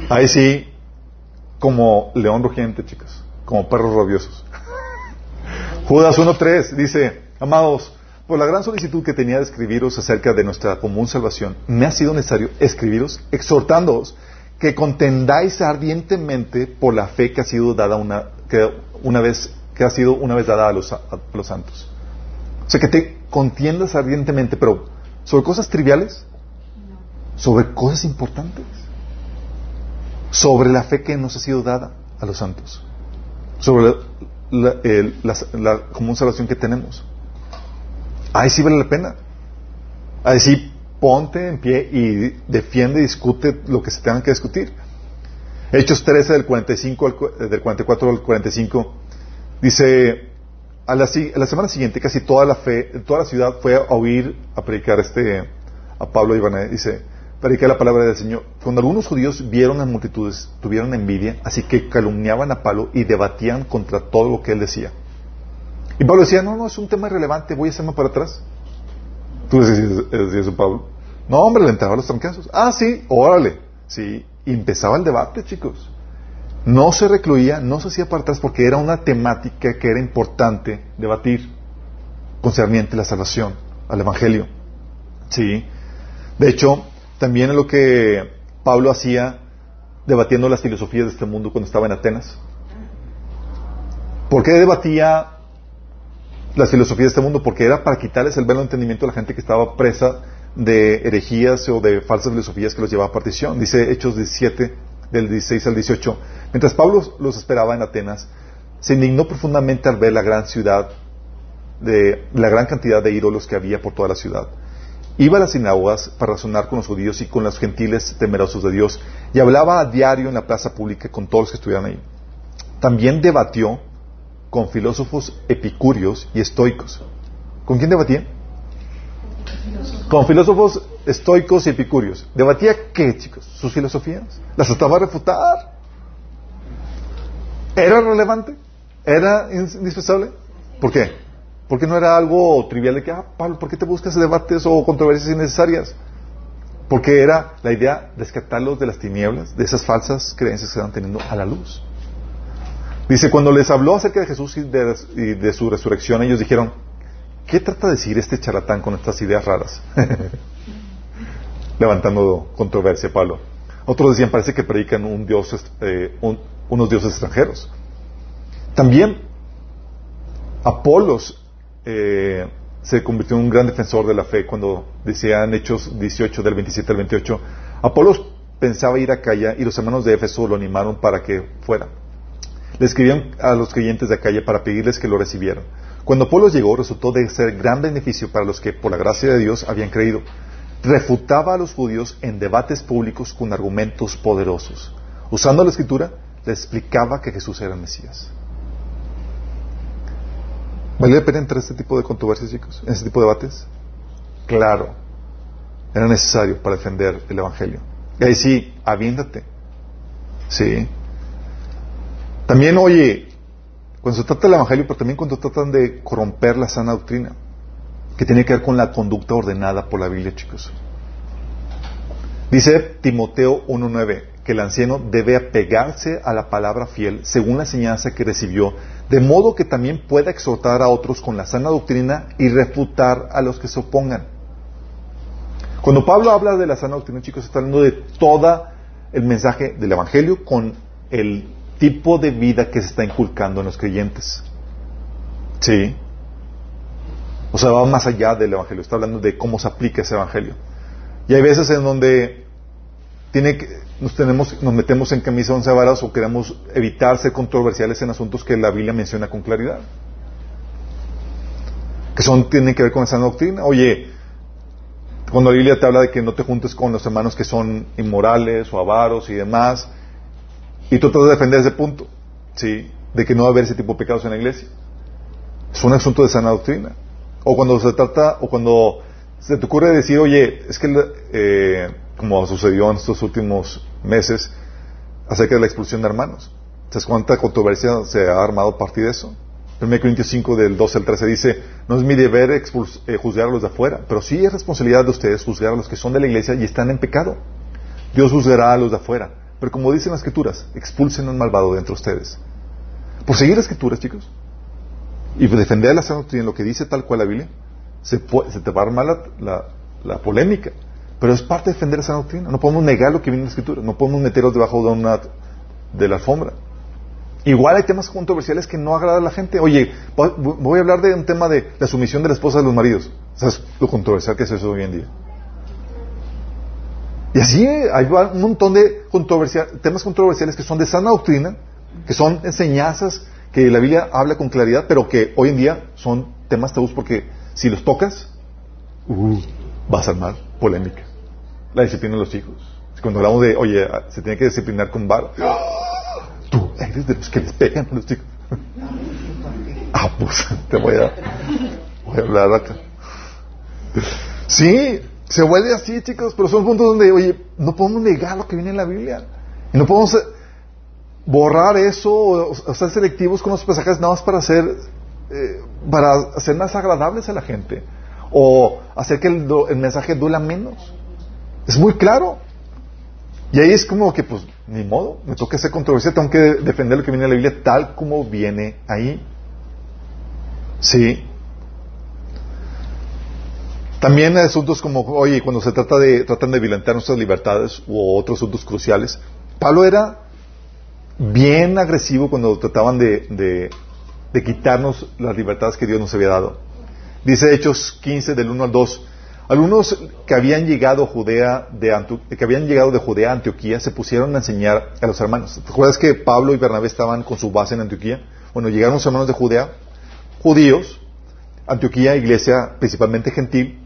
Ahí sí, como león rugiente, chicos, como perros rabiosos. Judas 1.3 dice, amados, por la gran solicitud que tenía de escribiros acerca de nuestra común salvación, me ha sido necesario escribiros exhortándoos que contendáis ardientemente por la fe que ha sido dada una, que una vez que ha sido una vez dada a los, santos. O sea, que te contiendas ardientemente, pero sobre cosas triviales, sobre cosas importantes, sobre la fe que nos ha sido dada a los santos, sobre la, la, común salvación que tenemos. Ahí sí vale la pena. Ahí sí ponte en pie y defiende y discute lo que se tenga que discutir. Hechos 13 del 45 del 44 al 45 Dice, a la, semana siguiente casi toda la fe, toda la ciudad fue a oír, a predicar este, a Pablo y dice, predicar la palabra del Señor. Cuando algunos judíos vieron a multitudes, tuvieron envidia, así que calumniaban a Pablo y debatían contra todo lo que él decía. Y Pablo decía, no, no, es un tema irrelevante, voy a hacerme para atrás. Tú decías, eso, Pablo. No, hombre, le entraba los trancazos. Ah, sí, órale. Sí, empezaba el debate, chicos no se recluía, no se hacía para atrás porque era una temática que era importante debatir concerniente a la salvación, al Evangelio. Sí. De hecho, también es lo que Pablo hacía debatiendo las filosofías de este mundo cuando estaba en Atenas. ¿Por qué debatía las filosofías de este mundo? Porque era para quitarles el velo de entendimiento a la gente que estaba presa de herejías o de falsas filosofías que los llevaba a partición. Dice Hechos 17, del 16 al 18. Mientras Pablo los esperaba en Atenas, se indignó profundamente al ver la gran ciudad, de, la gran cantidad de ídolos que había por toda la ciudad. Iba a las sinagogas para razonar con los judíos y con los gentiles temerosos de Dios y hablaba a diario en la plaza pública con todos los que estuvieran ahí. También debatió con filósofos epicúreos y estoicos. ¿Con quién debatía? Con filósofos estoicos y epicúreos. ¿Debatía qué, chicos? ¿Sus filosofías? ¿Las estaba a refutar? ¿Era relevante? ¿Era indispensable? ¿Por qué? Porque no era algo trivial de que, ah, Pablo, ¿por qué te buscas debates o controversias innecesarias? Porque era la idea de escatarlos de las tinieblas, de esas falsas creencias que estaban teniendo a la luz. Dice, cuando les habló acerca de Jesús y de, y de su resurrección, ellos dijeron, ¿Qué trata de decir este charlatán con estas ideas raras? [laughs] Levantando controversia, Pablo. Otros decían, parece que predican un dios, eh, unos dioses extranjeros. También Apolos eh, se convirtió en un gran defensor de la fe cuando decían Hechos 18 del 27 al 28. Apolos pensaba ir a Acaya y los hermanos de Éfeso lo animaron para que fuera. Le escribían a los creyentes de Acaya para pedirles que lo recibieran. Cuando Pablo llegó, resultó de ser gran beneficio para los que, por la gracia de Dios, habían creído. Refutaba a los judíos en debates públicos con argumentos poderosos. Usando la escritura, les explicaba que Jesús era el Mesías. ¿Valía la pena entrar en este tipo de controversias, chicos? ¿En este tipo de debates? Claro. Era necesario para defender el Evangelio. Y ahí sí, aviéndate. Sí. También, oye, cuando se trata del Evangelio, pero también cuando tratan de corromper la sana doctrina, que tiene que ver con la conducta ordenada por la Biblia, chicos. Dice Timoteo 1.9 que el anciano debe apegarse a la palabra fiel según la enseñanza que recibió, de modo que también pueda exhortar a otros con la sana doctrina y refutar a los que se opongan. Cuando Pablo habla de la sana doctrina, chicos, está hablando de todo el mensaje del Evangelio con el tipo de vida que se está inculcando en los creyentes. Sí. O sea, va más allá del Evangelio, está hablando de cómo se aplica ese Evangelio. Y hay veces en donde tiene que, nos, tenemos, nos metemos en camisa once varas o queremos evitar ser controversiales en asuntos que la Biblia menciona con claridad. Que son, tienen que ver con esa doctrina. Oye, cuando la Biblia te habla de que no te juntes con los hermanos que son inmorales o avaros y demás, y tú tratas de defender ese punto, ¿sí? De que no va a haber ese tipo de pecados en la iglesia. Es un asunto de sana doctrina. O cuando se trata, o cuando se te ocurre decir, oye, es que, eh, como sucedió en estos últimos meses acerca de la expulsión de hermanos. ¿Sabes cuánta controversia se ha armado a partir de eso? 1 Corintios 5 del 12 al 13 dice, no es mi deber eh, juzgar a los de afuera, pero sí es responsabilidad de ustedes juzgar a los que son de la iglesia y están en pecado. Dios juzgará a los de afuera. Pero como dicen las escrituras, expulsen al malvado de entre ustedes. Por seguir las escrituras, chicos, y defender la sana doctrina, lo que dice tal cual la Biblia, se, te va a armar la, polémica. Pero es parte de defender sana doctrina. No podemos negar lo que viene en la escritura. No podemos meterlos debajo de, una, de la alfombra. Igual hay temas controversiales que no agradan a la gente. Oye, voy a hablar de un tema de la sumisión de la esposa de los maridos. ¿Sabes lo controversial que es eso hoy en día? Y así hay un montón de temas controversiales que son de sana doctrina, que son enseñanzas que la Biblia habla con claridad, pero que hoy en día son temas tabús porque si los tocas, uh, vas a armar polémica. La disciplina de los hijos. Cuando hablamos de, oye, se tiene que disciplinar con vara. Tú eres de los que les pegan a los chicos. [laughs] ah, pues te voy a, voy a hablar acá. Sí, se vuelve así, chicos, pero son puntos donde, oye, no podemos negar lo que viene en la Biblia. Y no podemos eh, borrar eso o, ser selectivos con los pasajes nada más para hacer, eh, para hacer más agradables a la gente. O hacer que el, el mensaje duela menos. Es muy claro. Y ahí es como que, pues, ni modo, me toca ser controversia, tengo que defender lo que viene en la Biblia tal como viene ahí. Sí. También asuntos como, oye, cuando se trata de, tratan de violentar nuestras libertades u otros asuntos cruciales, Pablo era bien agresivo cuando trataban de, de, quitarnos las libertades que Dios nos había dado. Dice Hechos 15 del 1 al 2, algunos que habían llegado Judea de que habían llegado de Judea a Antioquía se pusieron a enseñar a los hermanos. ¿Te acuerdas que Pablo y Bernabé estaban con su base en Antioquía? Bueno, llegaron los hermanos de Judea, judíos, Antioquía, iglesia principalmente gentil,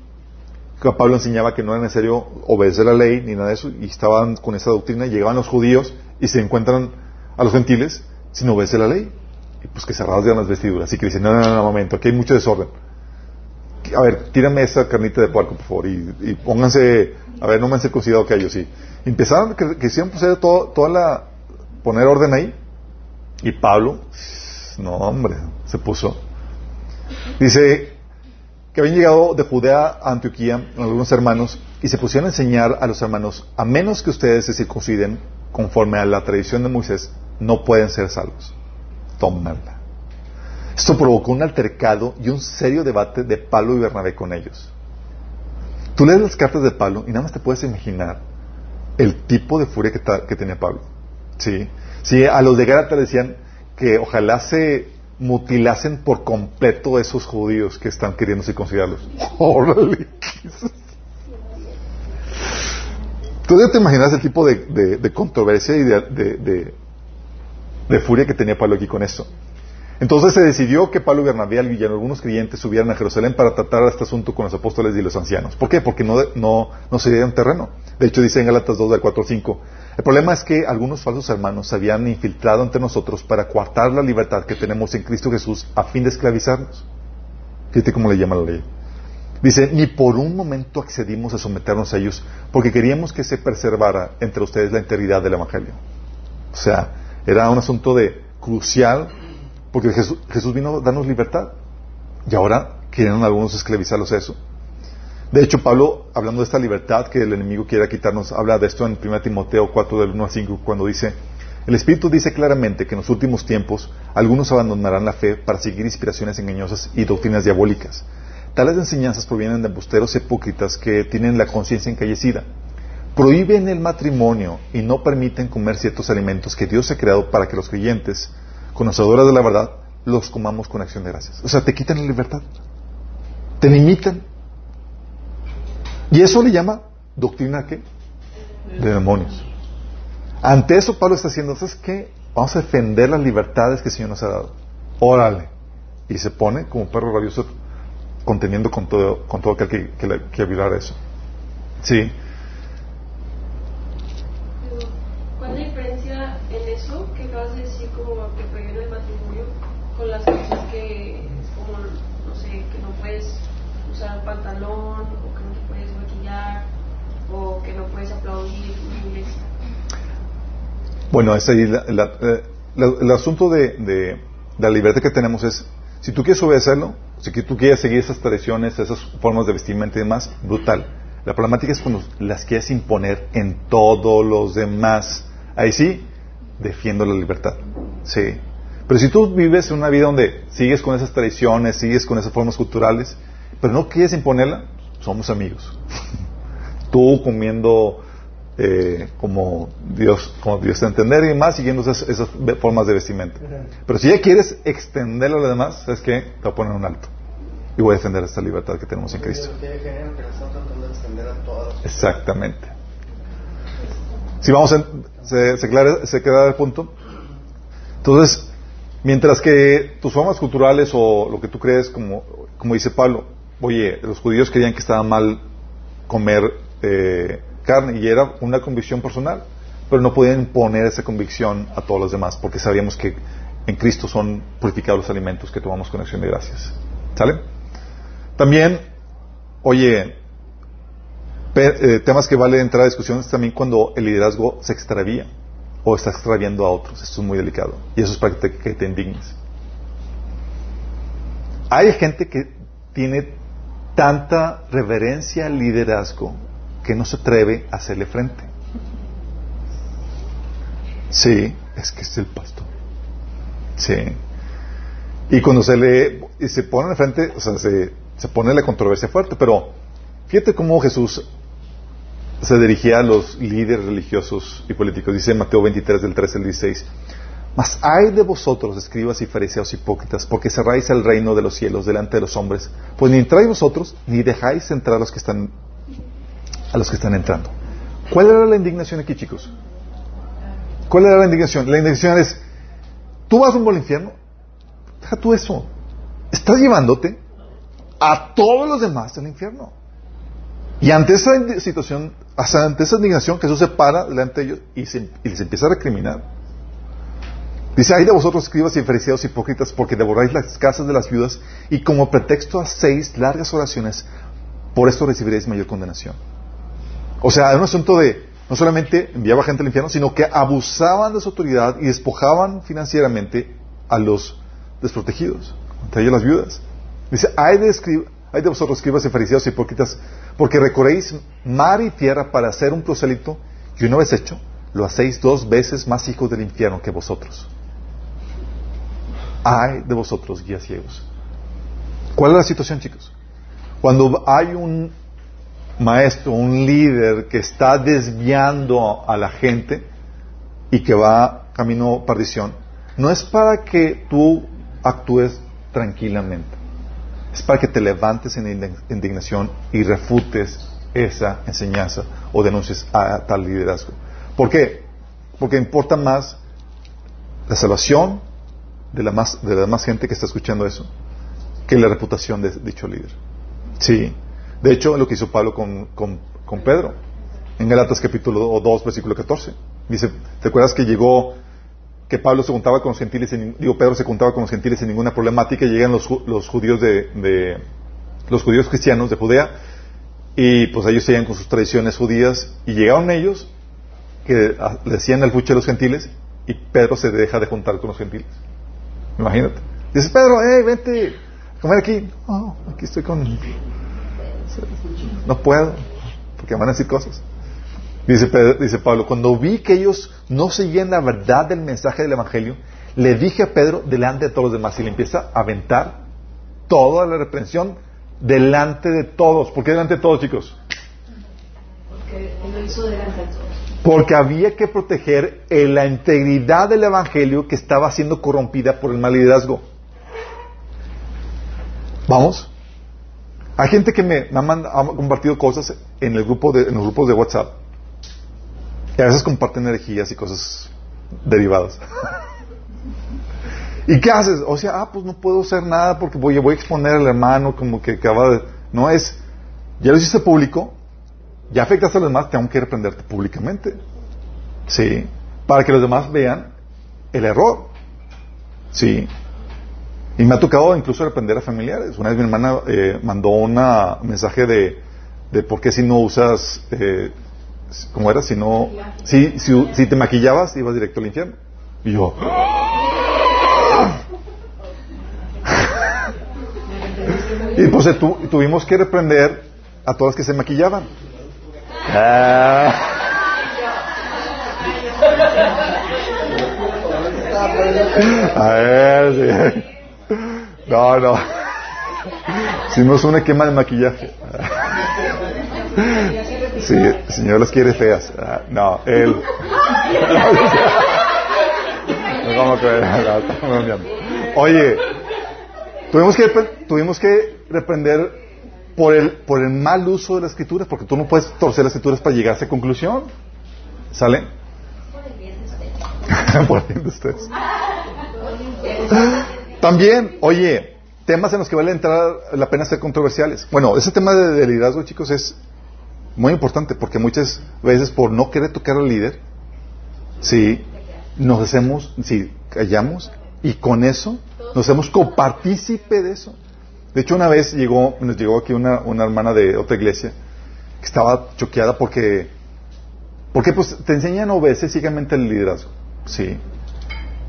Pablo enseñaba que no era necesario obedecer la ley ni nada de eso, y estaban con esa doctrina, y llegaban los judíos y se encuentran a los gentiles sin obedecer la ley. Y pues que se rasgan las vestiduras. Así que dicen, no, no, no, un momento, aquí hay mucho desorden. A ver, tírame esa carnita de puerco, por favor, y, pónganse, a ver, no me han circuncidado que ellos sí. empezaron, que quisieron pues, todo, toda la, poner orden ahí. Y Pablo, no, hombre, se puso. Dice, que habían llegado de Judea a Antioquía algunos hermanos y se pusieron a enseñar a los hermanos, a menos que ustedes se circunciden conforme a la tradición de Moisés, no pueden ser salvos. Tómala. Esto provocó un altercado y un serio debate de Pablo y Bernabé con ellos. Tú lees las cartas de Pablo y nada más te puedes imaginar el tipo de furia que, tenía Pablo. ¿Sí? sí, a los de Gálatas decían que ojalá se mutilasen por completo a esos judíos que están queriendo circuncidarlos. [laughs] ¡Órale! ¿Tú ya te imaginas el tipo de, controversia y de, de, furia que tenía Pablo aquí con esto? Entonces se decidió que Pablo y Bernabé y algunos creyentes subieran a Jerusalén para tratar este asunto con los apóstoles y los ancianos. ¿Por qué? Porque no, no, no se dieron terreno. De hecho, dice en Galatas 2 del 4 al 5, el problema es que algunos falsos hermanos se habían infiltrado entre nosotros para coartar la libertad que tenemos en Cristo Jesús a fin de esclavizarnos. Fíjate cómo le llama la ley. Dice, ni por un momento accedimos a someternos a ellos porque queríamos que se preservara entre ustedes la integridad del Evangelio. O sea, era un asunto de crucial porque Jesús, vino a darnos libertad y ahora quieren algunos esclavizarlos a eso. De hecho, Pablo, hablando de esta libertad que el enemigo quiere quitarnos, habla de esto en 1 Timoteo 4, del 1 al 5, cuando dice, el Espíritu dice claramente que en los últimos tiempos algunos abandonarán la fe para seguir inspiraciones engañosas y doctrinas diabólicas. Tales enseñanzas provienen de embusteros hipócritas que tienen la conciencia encallecida. Prohíben el matrimonio y no permiten comer ciertos alimentos que Dios ha creado para que los creyentes, conocedores de la verdad, los comamos con acción de gracias. O sea, te quitan la libertad. Te limitan y eso le llama doctrina qué? De demonios. Ante eso Pablo está haciendo, ¿sabes qué? Vamos a defender las libertades que el Señor nos ha dado. Órale. Y se pone como perro rabioso conteniendo con todo, con todo aquel que, que, que violar eso. Sí. ¿Cuál es la diferencia en eso que acabas de decir como que prohíben el matrimonio con las cosas que es como, no sé, que no puedes usar pantalón o que no te puedes maquillar o que no puedes aplaudir en iglesia. Bueno, ese ahí la- la- eh, la- el asunto de, la libertad que tenemos es, si tú quieres obedecerlo, si tú quieres seguir esas tradiciones, esas formas de vestimenta y demás, brutal. La problemática es cuando las quieres imponer en todos los demás. Ahí sí, defiendo la libertad. Sí. Pero si tú vives una vida donde sigues con esas tradiciones, sigues con esas formas culturales, pero no quieres imponerla, somos amigos. [laughs] tú comiendo eh, como Dios como Dios te entender y demás, siguiendo esas, esas formas de vestimenta. Pero si ya quieres extenderlo a lo demás, ¿sabes qué? Te voy a poner un alto. Y voy a defender esta libertad que tenemos en Cristo. Que Exactamente. Si vamos a, se, se, clara- se queda el punto. Entonces, mientras que tus formas culturales o lo que tú crees, como, como dice Pablo, oye, los judíos creían que estaba mal comer eh, carne y era una convicción personal, pero no podían imponer esa convicción a todos los demás porque sabíamos que en Cristo son purificados los alimentos que tomamos con acción de gracias. ¿Sale? También, oye, eh, temas que vale entrar a discusión es también cuando el liderazgo se extravía o está extraviando a otros. Esto es muy delicado. Y eso es para que te indignes. Hay gente que tiene tanta reverencia al liderazgo que no se atreve a hacerle frente. Sí, es que es el pastor. Sí. Y cuando se le y se pone de frente, o sea, se, se pone la controversia fuerte, pero fíjate cómo Jesús se dirigía a los líderes religiosos y políticos. Dice Mateo 23, del 13 al 16. Mas hay de vosotros, escribas y fariseos hipócritas, porque cerráis el reino de los cielos delante de los hombres, pues ni entráis vosotros, ni dejáis entrar a los que están, a los que están entrando. ¿Cuál era la indignación aquí, chicos? ¿Cuál era la indignación? La indignación es, tú vas rumbo al infierno, deja tú eso, estás llevándote a todos los demás al infierno. Y ante esa situación, ante esa indignación, Jesús se para delante de ellos y, se- y les empieza a recriminar. Dice, hay de vosotros escribas y fariseos hipócritas porque devoráis las casas de las viudas y como pretexto hacéis largas oraciones, por esto recibiréis mayor condenación. O sea, era un asunto de, no solamente enviaba gente al infierno, sino que abusaban de su autoridad y despojaban financieramente a los desprotegidos, entre ellos las viudas. Dice, hay de, hay de vosotros escribas y fariseos hipócritas, porque recorréis mar y tierra para hacer un prosélito, y una vez hecho, lo hacéis dos veces más hijos del infierno que vosotros. Hay de vosotros guías ciegos. ¿Cuál es la situación, chicos? Cuando hay un maestro, un líder que está desviando a la gente y que va camino perdición, no es para que tú actúes tranquilamente, es para que te levantes en indig- indignación y refutes esa enseñanza o denuncies a tal liderazgo. ¿Por qué? Porque importa más la salvación de la más, de la demás gente que está escuchando eso que la reputación de dicho líder. Sí. De hecho, lo que hizo Pablo con, con, Pedro, en Galatas capítulo 2, versículo 14. Dice, ¿te acuerdas que llegó, que Pablo se juntaba con los gentiles, en, digo, Pedro se juntaba con los gentiles sin ninguna problemática, llegan los, los judíos de, de, los judíos cristianos de Judea, y pues ellos seguían con sus tradiciones judías, y llegaron ellos, que le decían al fuche a los gentiles, y Pedro se deja de juntar con los gentiles. Imagínate. Dices, Pedro, hey, vente a comer aquí. No, aquí estoy con... No puedo, porque van a decir cosas. Dice, Pedro- dice Pablo, cuando vi que ellos no seguían la verdad del mensaje del Evangelio, le dije a Pedro delante de todos los demás y le empieza a aventar toda la reprensión delante de todos. ¿Por qué delante de todos, chicos? Porque había que proteger eh, la integridad del Evangelio que estaba siendo corrompida por el mal liderazgo. ¿Vamos? Hay gente que me, ha, compartido cosas en, el grupo de, los grupos de WhatsApp. Y a veces comparten energías y cosas derivadas. [laughs] ¿Y qué haces? O sea, ah, pues no puedo hacer nada porque voy, voy a exponer al hermano como que acaba de... No es... Ya lo hiciste público, ya afectaste a los demás, tengo que reprenderte públicamente. Sí. Para que los demás vean el error. Sí. Y me ha tocado incluso reprender a familiares. Una vez mi hermana eh, mandó un mensaje de, de por qué si no usas eh, ¿cómo era? Si no, si, si, si te maquillabas, ibas directo al infierno. Y yo, [laughs] y pues tu- tuvimos que reprender a todas las que se maquillaban. Ah. A ver, sí. No, no. Hicimos una quema de maquillaje. Sí, el señor las quiere feas. Ah, No, él. Oye, tuvimos que, tuvimos que reprender por el, por el mal uso de las escrituras, porque tú no puedes torcer las escrituras para llegar a esa conclusión. ¿Sale? [laughs] por el bien de ustedes. También, oye, temas en los que vale entrar la pena ser controversiales. Bueno, ese tema de, de liderazgo, chicos, es muy importante porque muchas veces por no querer tocar al líder, sí, nos hacemos, sí, callamos y con eso nos hacemos copartícipe de eso. De hecho, una vez llegó, nos llegó aquí una, una hermana de otra iglesia que estaba choqueada porque, porque pues te enseñan veces ciegamente el liderazgo, sí.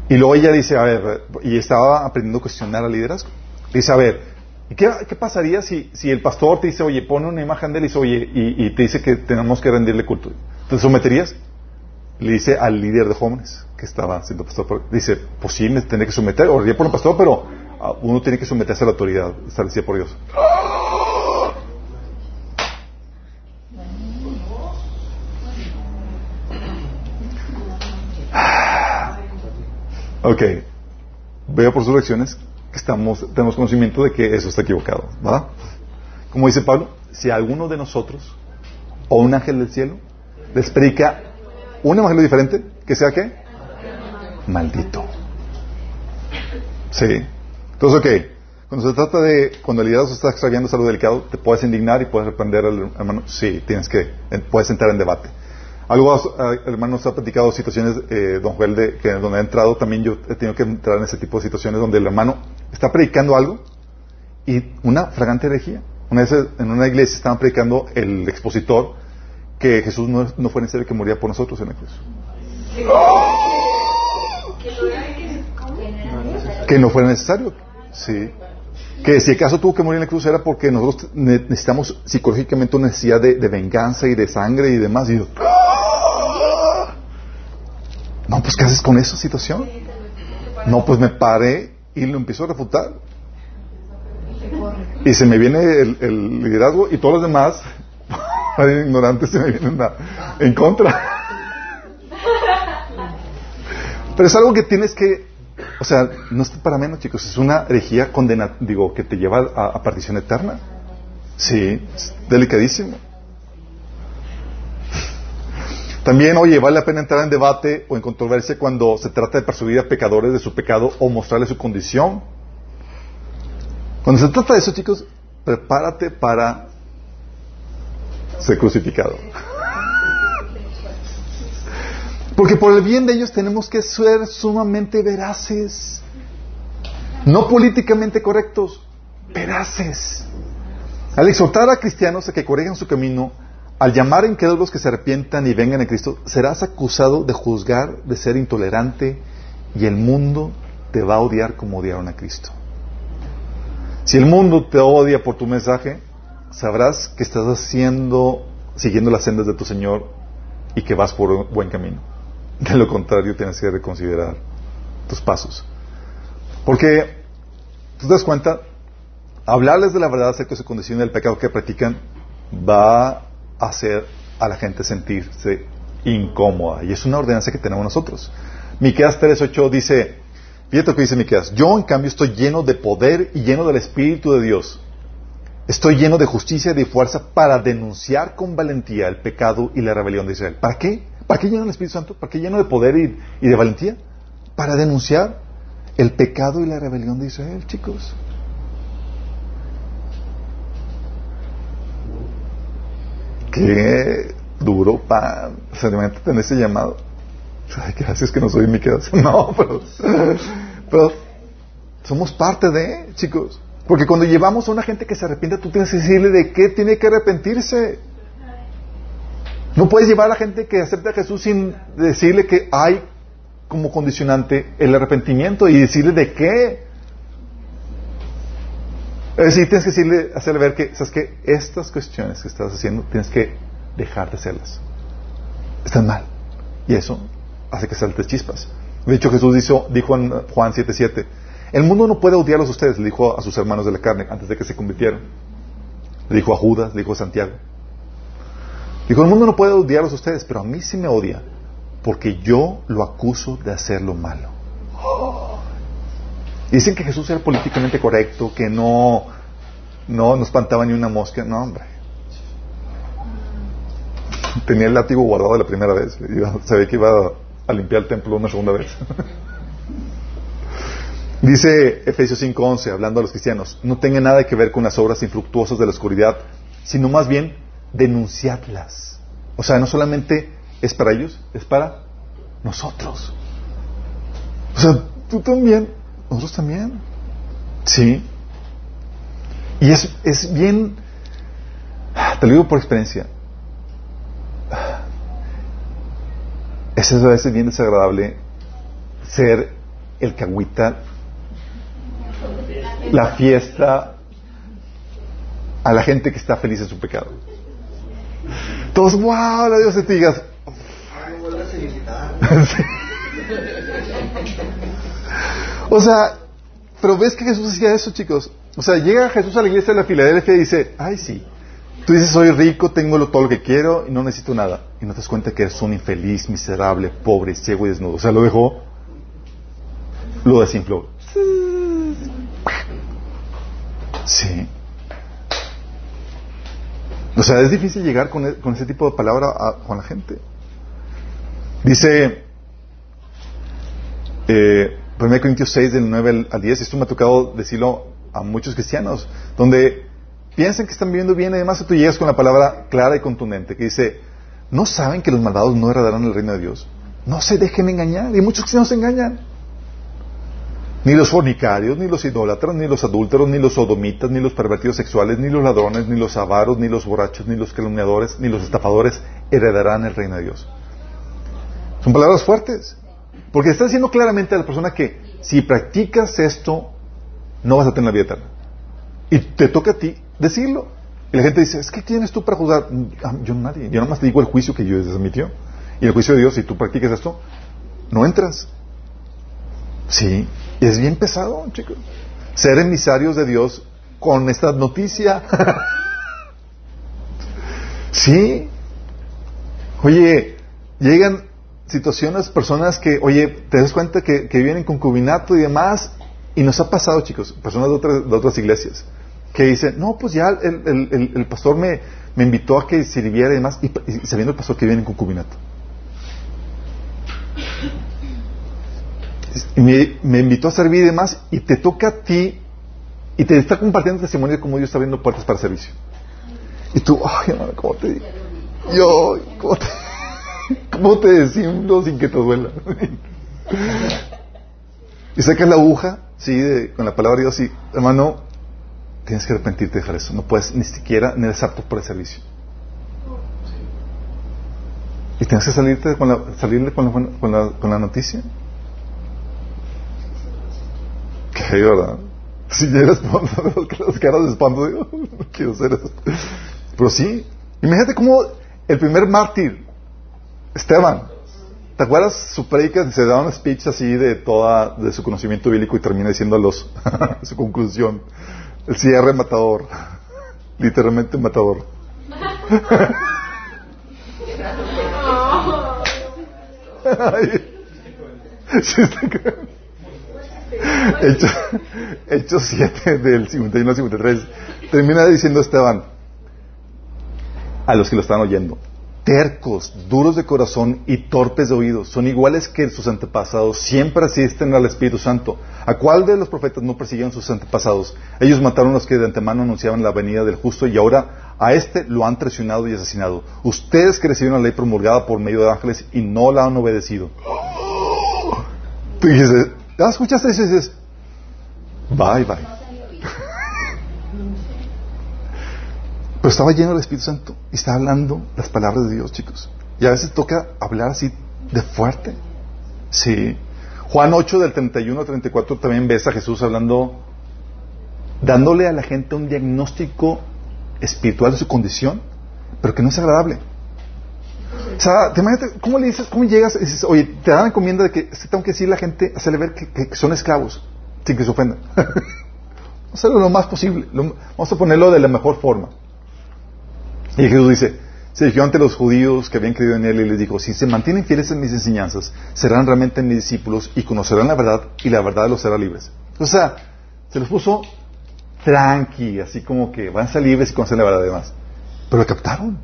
Y luego ella dice, a ver, y estaba aprendiendo a cuestionar al liderazgo. Dice, a ver, ¿y ¿qué, qué pasaría si, si el pastor te dice, oye, pone una imagen de él y dice, oye, y, te dice que tenemos que rendirle culto? ¿Te someterías? Le dice al líder de jóvenes que estaba siendo pastor. Dice, pues sí, me tendré que someter, oraría por el pastor, pero uno tiene que someterse a la autoridad establecida por Dios. Ok, veo por sus reacciones que estamos, tenemos conocimiento de que eso está equivocado, ¿verdad? Como dice Pablo, si alguno de nosotros o un ángel del cielo les predica un evangelio diferente, que sea qué? Maldito. Sí. Entonces, ok, cuando se trata de, cuando el liderazgo está extraviando algo delicado, te puedes indignar y puedes reprender al hermano. Sí, tienes que, puedes entrar en debate. Algo, eh, hermano, nos ha platicado situaciones, eh, don Joel, de, que donde ha entrado, también yo he tenido que entrar en ese tipo de situaciones donde el hermano está predicando algo y una fragante herejía. Una vez en una iglesia estaban predicando el expositor que Jesús no, no fue necesario que moría por nosotros en la cruz. Que no fue necesario. Sí. Que si acaso tuvo que morir en la cruz era porque nosotros ne- necesitamos psicológicamente una necesidad de, venganza y de sangre y demás. Y yo, ¡ah! no, pues ¿qué haces con esa situación? No, pues me paré y lo empiezo a refutar. Y se me viene el, el liderazgo y todos los demás, [laughs] ignorantes, se me vienen en contra. [laughs] Pero es algo que tienes que, o sea, no es para menos, chicos, es una herejía condena, digo, que te lleva a, a perdición eterna. Sí, es delicadísimo. También, oye, vale la pena entrar en debate o en controversia cuando se trata de persuadir a pecadores de su pecado o mostrarles su condición. Cuando se trata de eso, chicos, prepárate para ser crucificado. Porque por el bien de ellos tenemos que ser sumamente veraces. No políticamente correctos, veraces. Al exhortar a cristianos a que corrijan su camino, al llamar a incrédulos que se arrepientan y vengan a Cristo, serás acusado de juzgar, de ser intolerante, y el mundo te va a odiar como odiaron a Cristo. Si el mundo te odia por tu mensaje, sabrás que estás haciendo, siguiendo las sendas de tu Señor y que vas por un buen camino. De lo contrario, tienes que reconsiderar tus pasos. Porque, tú te das cuenta, hablarles de la verdad acerca de su condición y del pecado que practican va a hacer a la gente sentirse incómoda. Y es una ordenanza que tenemos nosotros. Miqueas 3.8 dice, fíjate lo que dice Miqueas, yo en cambio estoy lleno de poder y lleno del Espíritu de Dios. Estoy lleno de justicia y de fuerza para denunciar con valentía el pecado y la rebelión de Israel. ¿Para qué? ¿Para qué lleno del Espíritu Santo? ¿Para qué lleno de poder y, y de valentía? Para denunciar el pecado y la rebelión de Israel, chicos. Qué duro para seriamente tener ese llamado. Ay, gracias que no soy mi quedas. [laughs] No, pero, pero somos parte de, chicos. Porque cuando llevamos a una gente que se arrepiente, tú tienes que decirle de qué tiene que arrepentirse. No puedes llevar a la gente que acepta a Jesús sin decirle que hay como condicionante el arrepentimiento y decirle de qué. Es decir, tienes que decirle, hacerle ver que, ¿sabes qué? Estas cuestiones que estás haciendo, tienes que dejar de hacerlas. Están mal. Y eso hace que saltes chispas. De hecho, Jesús dijo, dijo en Juan 7:7, el mundo no puede odiarlos a ustedes, le dijo a sus hermanos de la carne antes de que se convirtieran. Le dijo a Judas, le dijo a Santiago. Dijo, el mundo no puede odiarlos a ustedes, pero a mí sí me odia, porque yo lo acuso de hacer lo malo. [gasps] Dicen que Jesús era políticamente correcto, que no, no, no espantaba ni una mosca. No, hombre. Tenía el látigo guardado la primera vez. Sabía que iba a limpiar el templo una segunda vez. [laughs] Dice Efesios 5:11, hablando a los cristianos, no tenga nada que ver con las obras infructuosas de la oscuridad, sino más bien denunciadlas. O sea, no solamente es para ellos, es para nosotros. O sea, tú también, nosotros también. Sí. Y es, es bien, te lo digo por experiencia, es a veces bien desagradable ser el que agüita la fiesta a la gente que está feliz en su pecado. Wow, la Dios te digas. o sea, pero ves que Jesús hacía eso, chicos. O sea, llega Jesús a la iglesia de la Filadelfia y dice, ay sí, tú dices soy rico, tengo todo lo que quiero y no necesito nada. Y no te das cuenta que eres un infeliz, miserable, pobre, ciego y desnudo. O sea, lo dejó, lo desinfló. Sí. O sea, es difícil llegar con, e, con ese tipo de palabra con la gente. Dice eh, 1 Corintios 6, del 9 al 10, esto me ha tocado decirlo a muchos cristianos, donde piensan que están viviendo bien y además tú llegas con la palabra clara y contundente, que dice, ¿no saben que los malvados no heredarán el reino de Dios? No se dejen engañar, y muchos cristianos se engañan. Ni los fornicarios, ni los idólatras, ni los adúlteros, ni los sodomitas, ni los pervertidos sexuales, ni los ladrones, ni los avaros, ni los borrachos, ni los calumniadores, ni los estafadores heredarán el reino de Dios. Son palabras fuertes. Porque está diciendo claramente a la persona que si practicas esto, no vas a tener la vida eterna. Y te toca a ti decirlo. Y la gente dice, es que tienes tú para juzgar? Ah, yo nadie. Yo nomás te digo el juicio que Dios admitió. Y el juicio de Dios, si tú practicas esto, no entras. Sí. Y es bien pesado, chicos. Ser emisarios de Dios con esta noticia. [laughs] sí. Oye, llegan situaciones, personas que, oye, te das cuenta que, que viven en concubinato y demás, y nos ha pasado, chicos, personas de otras, de otras iglesias, que dicen, no, pues ya el, el, el, pastor me, me, invitó a que sirviera y demás, y, sabiendo el pastor que viene en concubinato. Me, me, invitó a servir y demás, y te toca a ti, y te está compartiendo testimonio de cómo Dios está abriendo puertas para servicio. Y tú, ay, hermano, ¿cómo te digo? Yo, ¿cómo te, [laughs] cómo te decimos sin que te duela? [laughs] y sacas la aguja, sí, de, con la palabra de Dios, y hermano, tienes que arrepentirte de dejar eso. No puedes ni siquiera, ni eres apto para el servicio. Y tienes que salirte con la, salirle con la, con la, con la noticia. Qué [laughs] ¿verdad? Si llegas [laughs] las caras de espanto, digo, [laughs] no quiero hacer eso. Pero sí, imagínate cómo el primer mártir, Esteban, ¿te acuerdas su predica? Se da un speech así de toda, de su conocimiento bíblico y termina diciendo los, su conclusión, el cierre matador, literalmente matador. Hechos Hecho [laughs] 7 del 51 al 53 termina diciendo Esteban a los que lo están oyendo tercos, duros de corazón y torpes de oídos, son iguales que sus antepasados, siempre asisten al Espíritu Santo. ¿A cuál de los profetas no persiguieron sus antepasados? Ellos mataron a los que de antemano anunciaban la venida del justo y ahora a este lo han traicionado y asesinado. Ustedes que recibieron la ley promulgada por medio de ángeles y no la han obedecido. Tú dices, ¿ya escuchaste? Y dices, bye, bye. [laughs] Pero estaba lleno del Espíritu Santo y estaba hablando las palabras de Dios, chicos. Y a veces toca hablar así de fuerte. Sí. Juan 8 del 31 al 34 también ves a Jesús hablando, dándole a la gente un diagnóstico espiritual de su condición, pero que no es agradable. O sea, te imaginas, ¿cómo le dices, cómo llegas y dices, oye, te dan encomienda de que tengo que decirle a la gente, hacerle ver que, que son esclavos, sin que se ofendan? [laughs] Hacerlo lo más posible, lo- vamos a ponerlo de la mejor forma. Y Jesús dice, se dirigió ante los judíos que habían creído en él y les dijo, si se mantienen fieles en mis enseñanzas, serán realmente mis discípulos y conocerán la verdad y la verdad los hará libres. O sea, se los puso tranqui, así como que van a ser libres y conocen la verdad además. Pero lo captaron.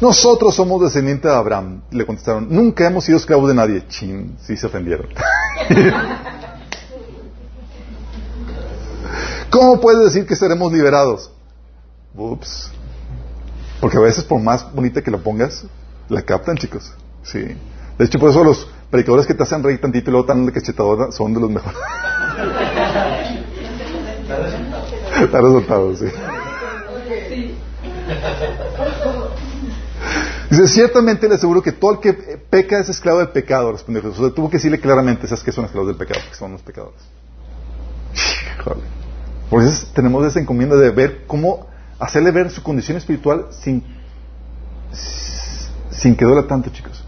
Nosotros somos descendientes de Abraham. Le contestaron, nunca hemos sido esclavos de nadie. Chin, sí se ofendieron. [laughs] ¿Cómo puedes decir que seremos liberados? Ups. Porque a veces por más bonita que lo pongas, la captan, chicos. Sí. De hecho, por eso los predicadores que te hacen reír tantito y luego tan cachetadora son de los mejores. [laughs] Está resultado, sí. Dice, ciertamente le aseguro que todo el que peca es esclavo del pecado, respondió Jesús. Tuvo que decirle claramente, sabes que son esclavos del pecado, porque son los pecadores. Por eso tenemos esa encomienda de ver cómo hacerle ver su condición espiritual sin, sin que duela tanto, chicos.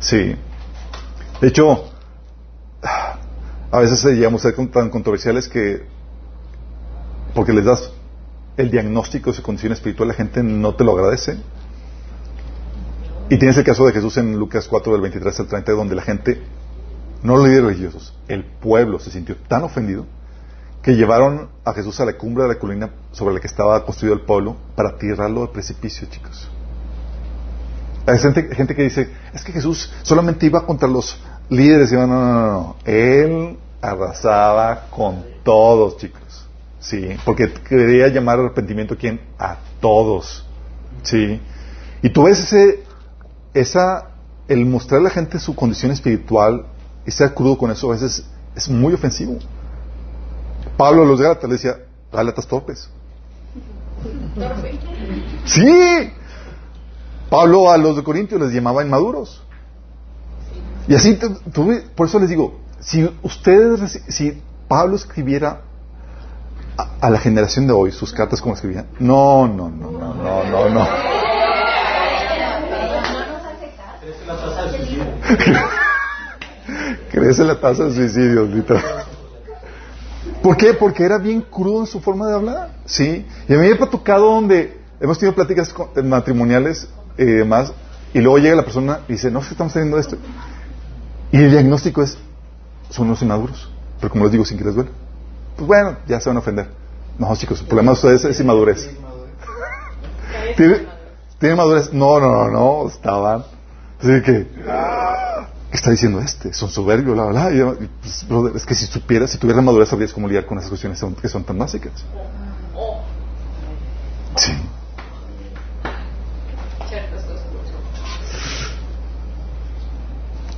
Sí. De hecho, a veces llegamos a ser tan controversiales que porque les das el diagnóstico de su condición espiritual, la gente no te lo agradece. Y tienes el caso de Jesús en Lucas 4, del 23 al 30, donde la gente, no los líderes religiosos, el pueblo se sintió tan ofendido que llevaron a Jesús a la cumbre de la colina sobre la que estaba construido el pueblo para tirarlo al precipicio, chicos. Hay gente, gente que dice, es que Jesús solamente iba contra los líderes. Y no, no, no, no. Él arrasaba con todos, chicos. Sí, porque quería llamar arrepentimiento a quién? A todos. Sí. Y tú ves ese, esa, el mostrar a la gente su condición espiritual y ser crudo con eso a veces es muy ofensivo. Pablo a los Gálatas le decía, Gálatas torpes. Sí. Pablo a los de Corintios les llamaba inmaduros. Y así, por eso les digo, si ustedes, si Pablo escribiera a, a la generación de hoy sus cartas como escribían, no, no, no, no, no, no, no. [laughs] Crece la tasa de suicidios, literal. ¿Por qué? Porque era bien crudo en su forma de hablar. Sí. Y a mí me ha tocado donde hemos tenido pláticas con- eh, matrimoniales y demás, y luego llega la persona y dice, no, que estamos teniendo esto. Y el diagnóstico es, son unos inmaduros. Pero como les digo, sin que les duele. Pues bueno, ya se van a ofender. No, chicos, el problema de ustedes es inmadurez. [laughs] ¿Tiene, ¿Tiene madurez? No, no, no, no, estaban. Así que, ah, ¿qué está diciendo este? Son soberbios, bla, bla, bla. Pues, es que si supieras, si tuvieras madurez, sabrías cómo lidiar con esas cuestiones que son tan básicas. Sí.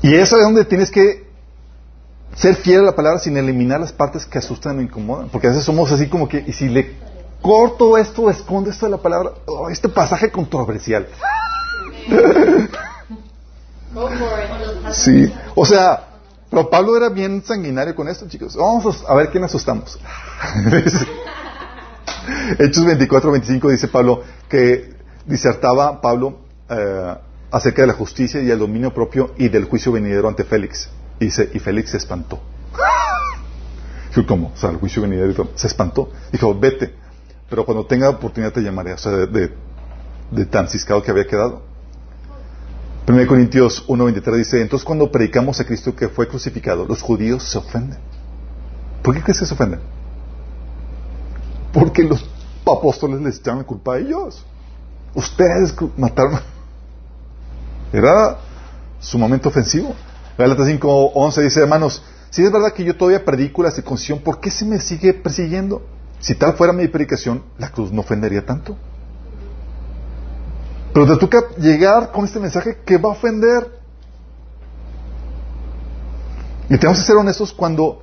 Y es donde tienes que ser fiel a la palabra sin eliminar las partes que asustan o incomodan. Porque a veces somos así como que, y si le corto esto, escondo esto de la palabra, oh, este pasaje controversial. [laughs] Sí, o sea, pero Pablo era bien sanguinario con esto, chicos. Vamos a ver quién asustamos. [laughs] Hechos 24, 25 dice Pablo que disertaba Pablo eh, acerca de la justicia y el dominio propio y del juicio venidero ante Félix. Y dice, y Félix se espantó. [laughs] Dijo, ¿cómo? O sea, el juicio venidero se espantó. Dijo, vete, pero cuando tenga oportunidad te llamaré. O sea, de, de, de tan ciscado que había quedado. 1 Corintios 1.23 dice, entonces cuando predicamos a Cristo que fue crucificado, los judíos se ofenden. ¿Por qué crees que se ofenden? Porque los apóstoles les echan la culpa a ellos. Ustedes mataron. Era sumamente ofensivo. Gálatas 5.11 dice, hermanos, si es verdad que yo todavía predico la circuncisión, ¿por qué se me sigue persiguiendo? Si tal fuera mi predicación, la cruz no ofendería tanto. Pero te toca llegar con este mensaje que va a ofender. Y tenemos que ser honestos cuando,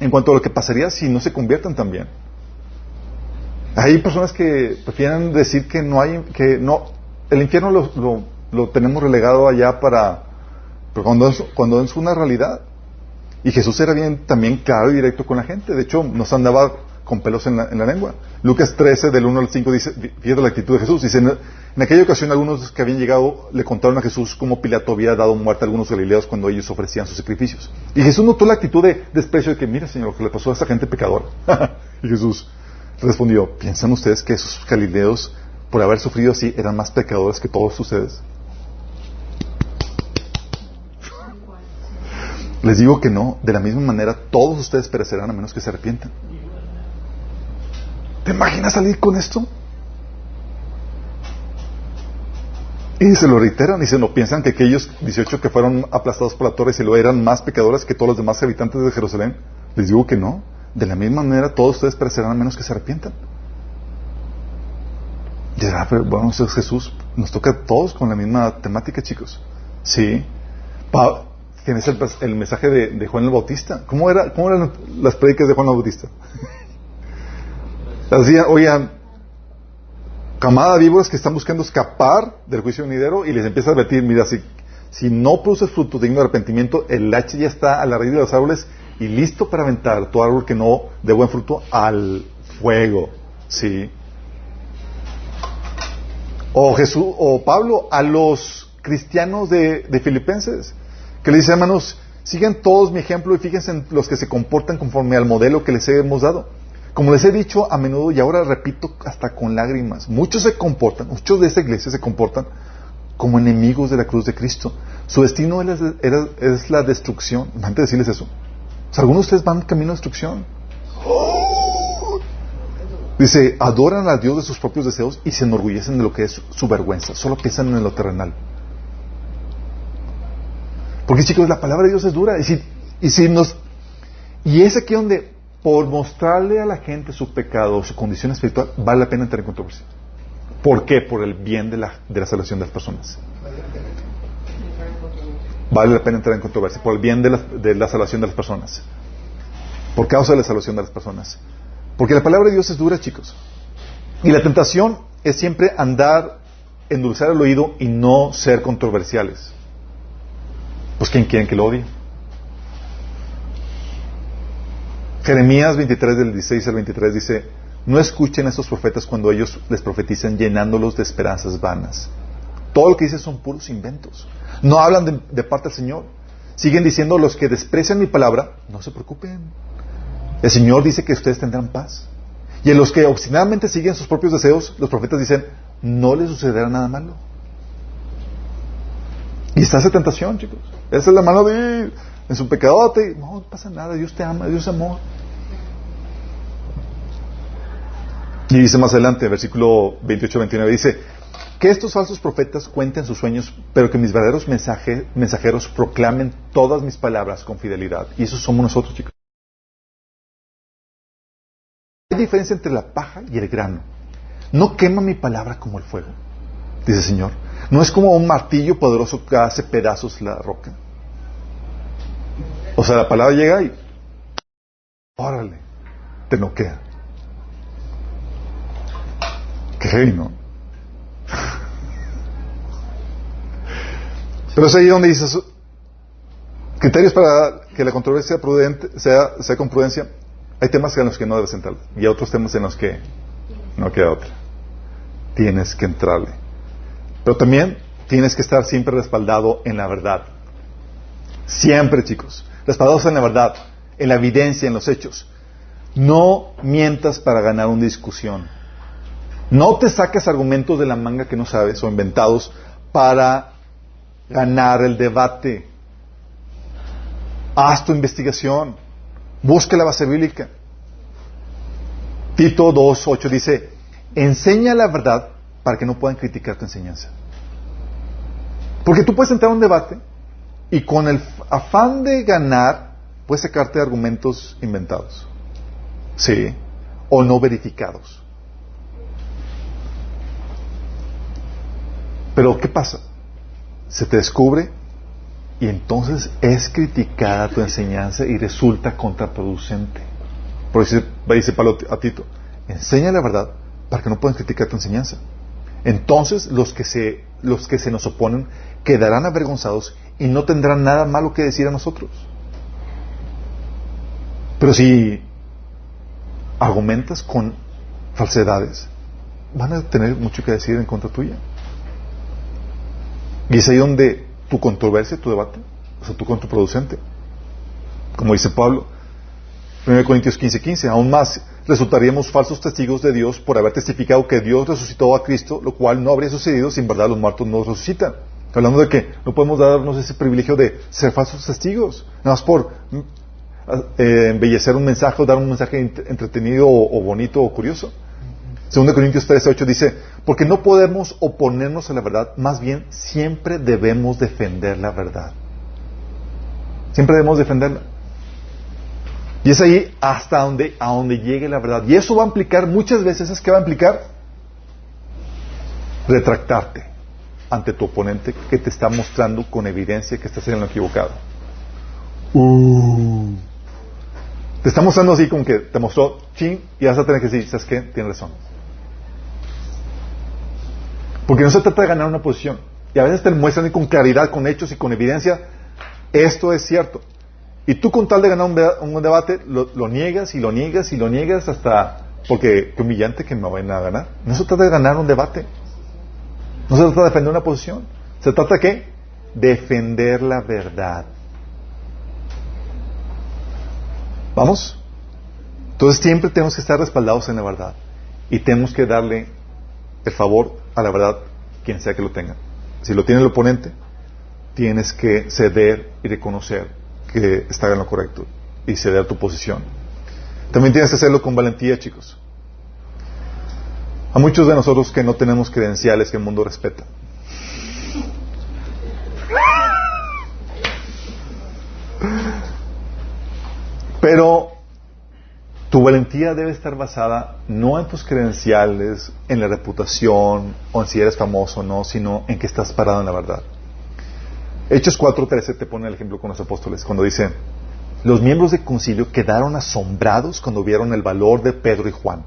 en cuanto a lo que pasaría si no se convierten también. Hay personas que prefieren decir que no hay, que no, el infierno lo, lo, lo tenemos relegado allá para, pero cuando es, cuando es una realidad. Y Jesús era bien también claro y directo con la gente. De hecho, nos andaba con pelos en la, en la lengua. Lucas 13, del 1 al 5, dice, fíjate la actitud de Jesús. Dice, en, aquella ocasión algunos que habían llegado le contaron a Jesús cómo Pilato había dado muerte a algunos galileos cuando ellos ofrecían sus sacrificios. Y Jesús notó la actitud de desprecio de que, mira, Señor, que le pasó a esta gente pecadora. [laughs] y Jesús respondió, ¿piensan ustedes que esos galileos, por haber sufrido así, eran más pecadores que todos ustedes? Les digo que no, de la misma manera todos ustedes perecerán a menos que se arrepientan. ¿Te imaginas salir con esto? Y se lo reiteran y se no piensan que aquellos 18 que fueron aplastados por la torre se lo eran más pecadores que todos los demás habitantes de Jerusalén. Les digo que no. De la misma manera todos ustedes perecerán a menos que se arrepientan. Pero bueno, es Jesús. Nos toca a todos con la misma temática, chicos. Sí. Pa tienes el, el mensaje de, de, Juan el Bautista. ¿Cómo, era, ¿Cómo eran las predicas de Juan el Bautista? [laughs] Decía, oigan, camada de víboras que están buscando escapar del juicio venidero y les empieza a advertir, mira, si, si no produces fruto digno de arrepentimiento, el hacha ya está a la raíz de los árboles y listo para aventar tu árbol que no de buen fruto al fuego. ¿Sí? O Jesús, o Pablo a los cristianos de, de Filipenses, que le dice, hermanos, sigan todos mi ejemplo y fíjense en los que se comportan conforme al modelo que les hemos dado. Como les he dicho a menudo y ahora repito hasta con lágrimas, muchos se comportan, muchos de esa iglesia se comportan como enemigos de la cruz de Cristo. Su destino es la, es la destrucción. Antes de decirles eso. O sea, algunos de ustedes van camino a destrucción. Dice, adoran a Dios de sus propios deseos y se enorgullecen de lo que es su vergüenza. Solo piensan en lo terrenal. Porque chicos, la palabra de Dios es dura. Y si, y si nos... Y es aquí donde por mostrarle a la gente su pecado, su condición espiritual, vale la pena entrar en controversia. ¿Por qué? Por el bien de la, de la salvación de las personas. Vale la pena entrar en controversia. Por el bien de la, de la salvación de las personas. Por causa de la salvación de las personas. Porque la palabra de Dios es dura, chicos. Y la tentación es siempre andar, endulzar el oído y no ser controversiales. Pues ¿quién quieren que lo odie? Jeremías 23 del 16 al 23 dice, no escuchen a estos profetas cuando ellos les profetizan llenándolos de esperanzas vanas. Todo lo que dicen son puros inventos. No hablan de, parte del Señor. Siguen diciendo los que desprecian mi palabra, no se preocupen. El Señor dice que ustedes tendrán paz. Y en los que obstinadamente siguen sus propios deseos, los profetas dicen, no les sucederá nada malo. Y está esa tentación, chicos. Esa es la mano de en su pecadote. No, pasa nada, Dios te ama, Dios amor. Y dice más adelante, versículo 28-29, dice, que estos falsos profetas cuenten sus sueños, pero que mis verdaderos mensaje, mensajeros proclamen todas mis palabras con fidelidad. Y eso somos nosotros, chicos. Hay diferencia entre la paja y el grano. No quema mi palabra como el fuego, dice el Señor. No es como un martillo poderoso que hace pedazos la roca. O sea, la palabra llega y, órale, te noquea. Qué heavy, ¿no? Pero es ahí donde dices, criterios para que la controversia prudente sea, sea con prudencia. Hay temas en los que no debes entrar y hay otros temas en los que no queda otra. Tienes que entrarle. Pero también tienes que estar siempre respaldado en la verdad. Siempre, chicos. Respaldados en la verdad, en la evidencia, en los hechos. No mientas para ganar una discusión. No te saques argumentos de la manga que no sabes o inventados para ganar el debate. Haz tu investigación. Busca la base bíblica. Tito 2.8 dice, enseña la verdad para que no puedan criticar tu enseñanza. Porque tú puedes entrar a un debate y con el afán de ganar puedes sacarte argumentos inventados. Sí. O no verificados. Pero ¿qué pasa? Se te descubre y entonces es criticada tu enseñanza y resulta contraproducente. Por eso dice Pablo a Tito, enseña la verdad para que no puedan criticar tu enseñanza. Entonces los que se, los que se nos oponen quedarán avergonzados y no tendrán nada malo que decir a nosotros. Pero si argumentas con falsedades, van a tener mucho que decir en contra tuya. Y es ahí donde tu controversia, tu debate, o sea, tu contraproducente. Como dice Pablo, 1 Corintios 15, 15, aún más resultaríamos falsos testigos de Dios por haber testificado que Dios resucitó a Cristo, lo cual no habría sucedido si en verdad los muertos no resucitan. Hablando de que no podemos darnos ese privilegio de ser falsos testigos, nada más por eh, embellecer un mensaje o dar un mensaje entretenido o, bonito o curioso. 2 Corintios 13, 8 dice, porque no podemos oponernos a la verdad, más bien siempre debemos defender la verdad. Siempre debemos defenderla. Y es ahí hasta donde, a donde llegue la verdad. Y eso va a implicar, muchas veces es que va a implicar retractarte ante tu oponente que te está mostrando con evidencia que estás en lo equivocado. Uh. Te está mostrando así como que te mostró ching y vas a tener que decir, ¿sabes qué? Tienes razón. Porque no se trata de ganar una posición. Y a veces te muestran con claridad, con hechos y con evidencia, esto es cierto. Y tú con tal de ganar un, debate, lo, niegas y lo niegas y lo niegas hasta... Porque qué humillante que me vayan a ganar. No se trata de ganar un debate. No se trata de defender una posición. Se trata de qué? Defender la verdad. ¿Vamos? Entonces siempre tenemos que estar respaldados en la verdad. Y tenemos que darle el favor a la verdad, quien sea que lo tenga. Si lo tiene el oponente, tienes que ceder y reconocer que está en lo correcto y ceder tu posición. También tienes que hacerlo con valentía, chicos. A muchos de nosotros que no tenemos credenciales que el mundo respeta. Pero tu valentía debe estar basada no en tus credenciales, en la reputación o en si eres famoso o no, sino en que estás parado en la verdad. Hechos 4.13 te pone el ejemplo con los apóstoles, cuando dice, los miembros del concilio quedaron asombrados cuando vieron el valor de Pedro y Juan,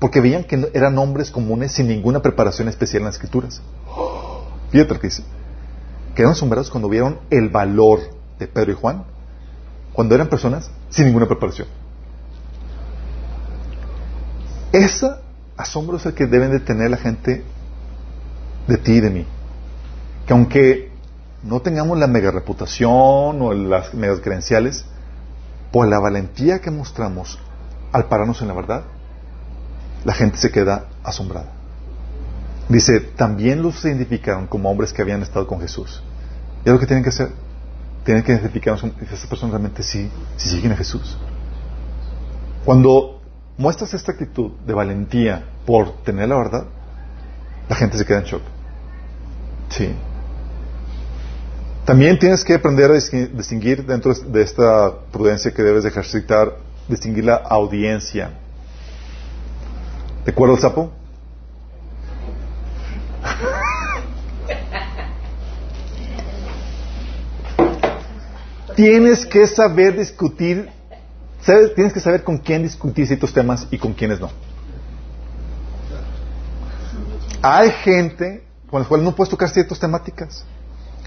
porque veían que eran hombres comunes sin ninguna preparación especial en las escrituras. Fíjate lo que dice. Quedaron asombrados cuando vieron el valor de Pedro y Juan, cuando eran personas sin ninguna preparación. Ese asombro es el que deben de tener la gente de ti y de mí. Que aunque no tengamos la mega reputación o las mega credenciales, por la valentía que mostramos al pararnos en la verdad, la gente se queda asombrada. Dice, también los identificaron como hombres que habían estado con Jesús. Y es lo que tienen que hacer. Tienen que identificarnos, esas personas realmente sí, sí siguen a Jesús. Cuando muestras esta actitud de valentía por tener la verdad, la gente se queda en shock. Sí. También tienes que aprender a distinguir dentro de esta prudencia que debes ejercitar, distinguir la audiencia. ¿Te acuerdas el sapo? tienes que saber discutir, tienes que saber con quién discutir ciertos temas y con quiénes no. Hay gente con la cual no puedes tocar ciertas temáticas.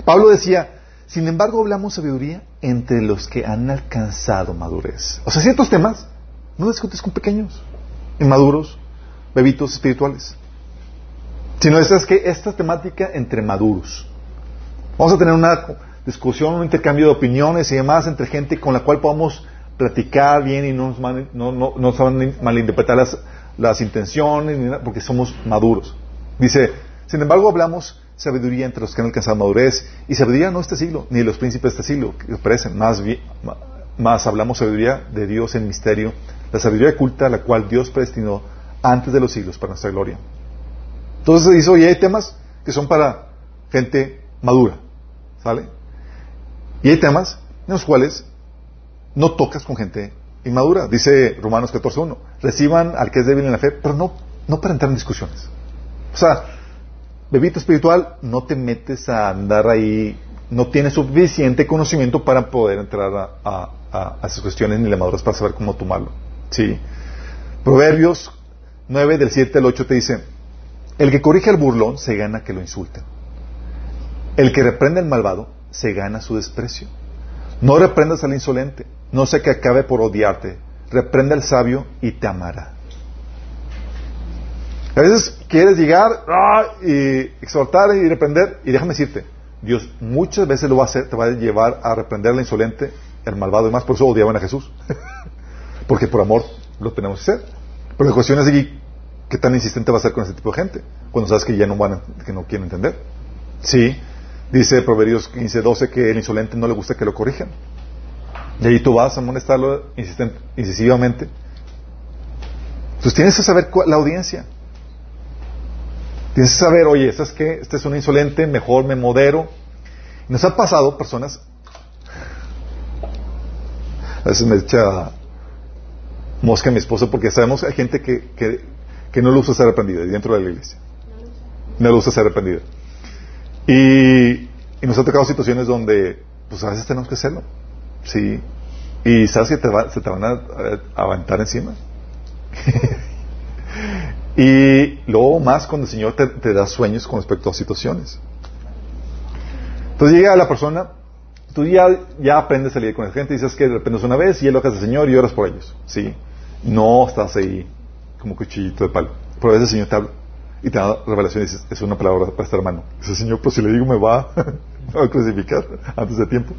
Pablo decía, sin embargo hablamos sabiduría entre los que han alcanzado madurez. O sea, ciertos temas no discutes con pequeños, inmaduros, bebitos espirituales. Sino es que esta temática entre maduros. Vamos a tener una discusión, un intercambio de opiniones y demás entre gente con la cual podamos platicar bien y no nos, no, no, malinterpretar las, las intenciones, porque somos maduros. Dice, sin embargo hablamos sabiduría entre los que han alcanzado madurez. Y sabiduría no este siglo, ni los príncipes de este siglo, que parecen. Más, más hablamos sabiduría de Dios en misterio, la sabiduría oculta, la cual Dios predestinó antes de los siglos para nuestra gloria. Entonces se dice, oye, hay temas que son para gente madura, ¿sale? Y hay temas en los cuales no tocas con gente inmadura. Dice Romanos 14.1, reciban al que es débil en la fe, pero no, no para entrar en discusiones. O sea, bebito espiritual, no te metes a andar ahí, no tienes suficiente conocimiento para poder entrar a, esas cuestiones ni le maduras para saber cómo tomarlo. Sí. Proverbios 9 del 7 al 8 te dice, el que corrige al burlón se gana que lo insulten. El que reprende al malvado se gana su desprecio. No reprendas al insolente, no sea que acabe por odiarte. Reprende al sabio y te amará. A veces quieres llegar ¡ah! y exhortar y reprender, y déjame decirte, Dios muchas veces lo va a hacer, te va a llevar a reprender al insolente, al malvado y más, por eso odiaban a Jesús. [laughs] Porque por amor lo tenemos que hacer. Pero la cuestión es aquí, ¿qué tan insistente va a ser con ese tipo de gente? Cuando sabes que ya no van a- que no quieren entender. Sí, dice Proverbios 15, 12 que el insolente no le gusta que lo corrijan. Y ahí tú vas a molestarlo insisten- incisivamente. Entonces tienes que saber cuál- la audiencia. Tienes que saber, oye, ¿sabes qué? Este es un insolente, mejor me modero. Y nos ha pasado personas. A veces me echa mosca mi esposo porque sabemos que hay gente que, que, que no le gusta ser arrepentida dentro de la iglesia. No le gusta ser arrepentida. Y, y nos ha tocado situaciones donde, pues a veces tenemos que hacerlo. Sí. Y sabes que te va- se te van a, a aventar encima. [laughs] y luego más cuando el Señor te, da sueños con respecto a situaciones. Entonces llega la persona, tú ya, ya aprendes a lidiar con la gente, dices que dependes una vez y elogias al Señor y oras por ellos. ¿sí? No estás ahí como cuchillito de palo. Pero a veces el Señor te habla y te da revelación y dices, es una palabra para este hermano. Dice, Señor, pues si le digo me va, [laughs] a crucificar antes de tiempo.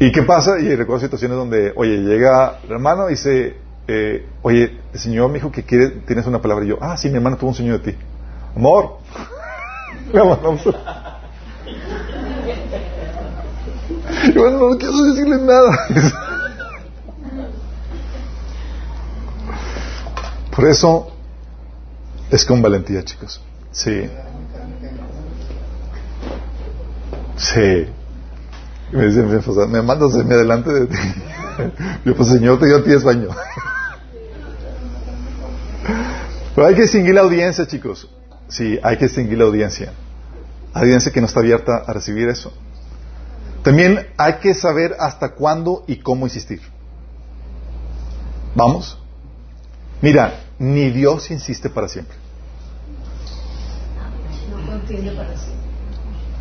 ¿Y qué pasa? Y recuerdo situaciones donde, oye, llega el hermano y dice, eh, oye, el Señor me dijo que quiere, tienes una palabra. Y yo, ah, sí, mi hermano tuvo un sueño de ti. Amor. [laughs] [laughs] Y bueno, no quiero decirle nada. Por eso es con valentía, chicos. Sí. Sí. Me dice me mandas de mi adelante de ti. [laughs] Yo, pues Señor, te dio a ti sueño. Pero hay que distinguir la audiencia, chicos. Sí, hay que distinguir la audiencia. Audiencia que no está abierta a recibir eso. También hay que saber hasta cuándo y cómo insistir. ¿Vamos? Mira, ni Dios insiste para siempre. No contiende para siempre.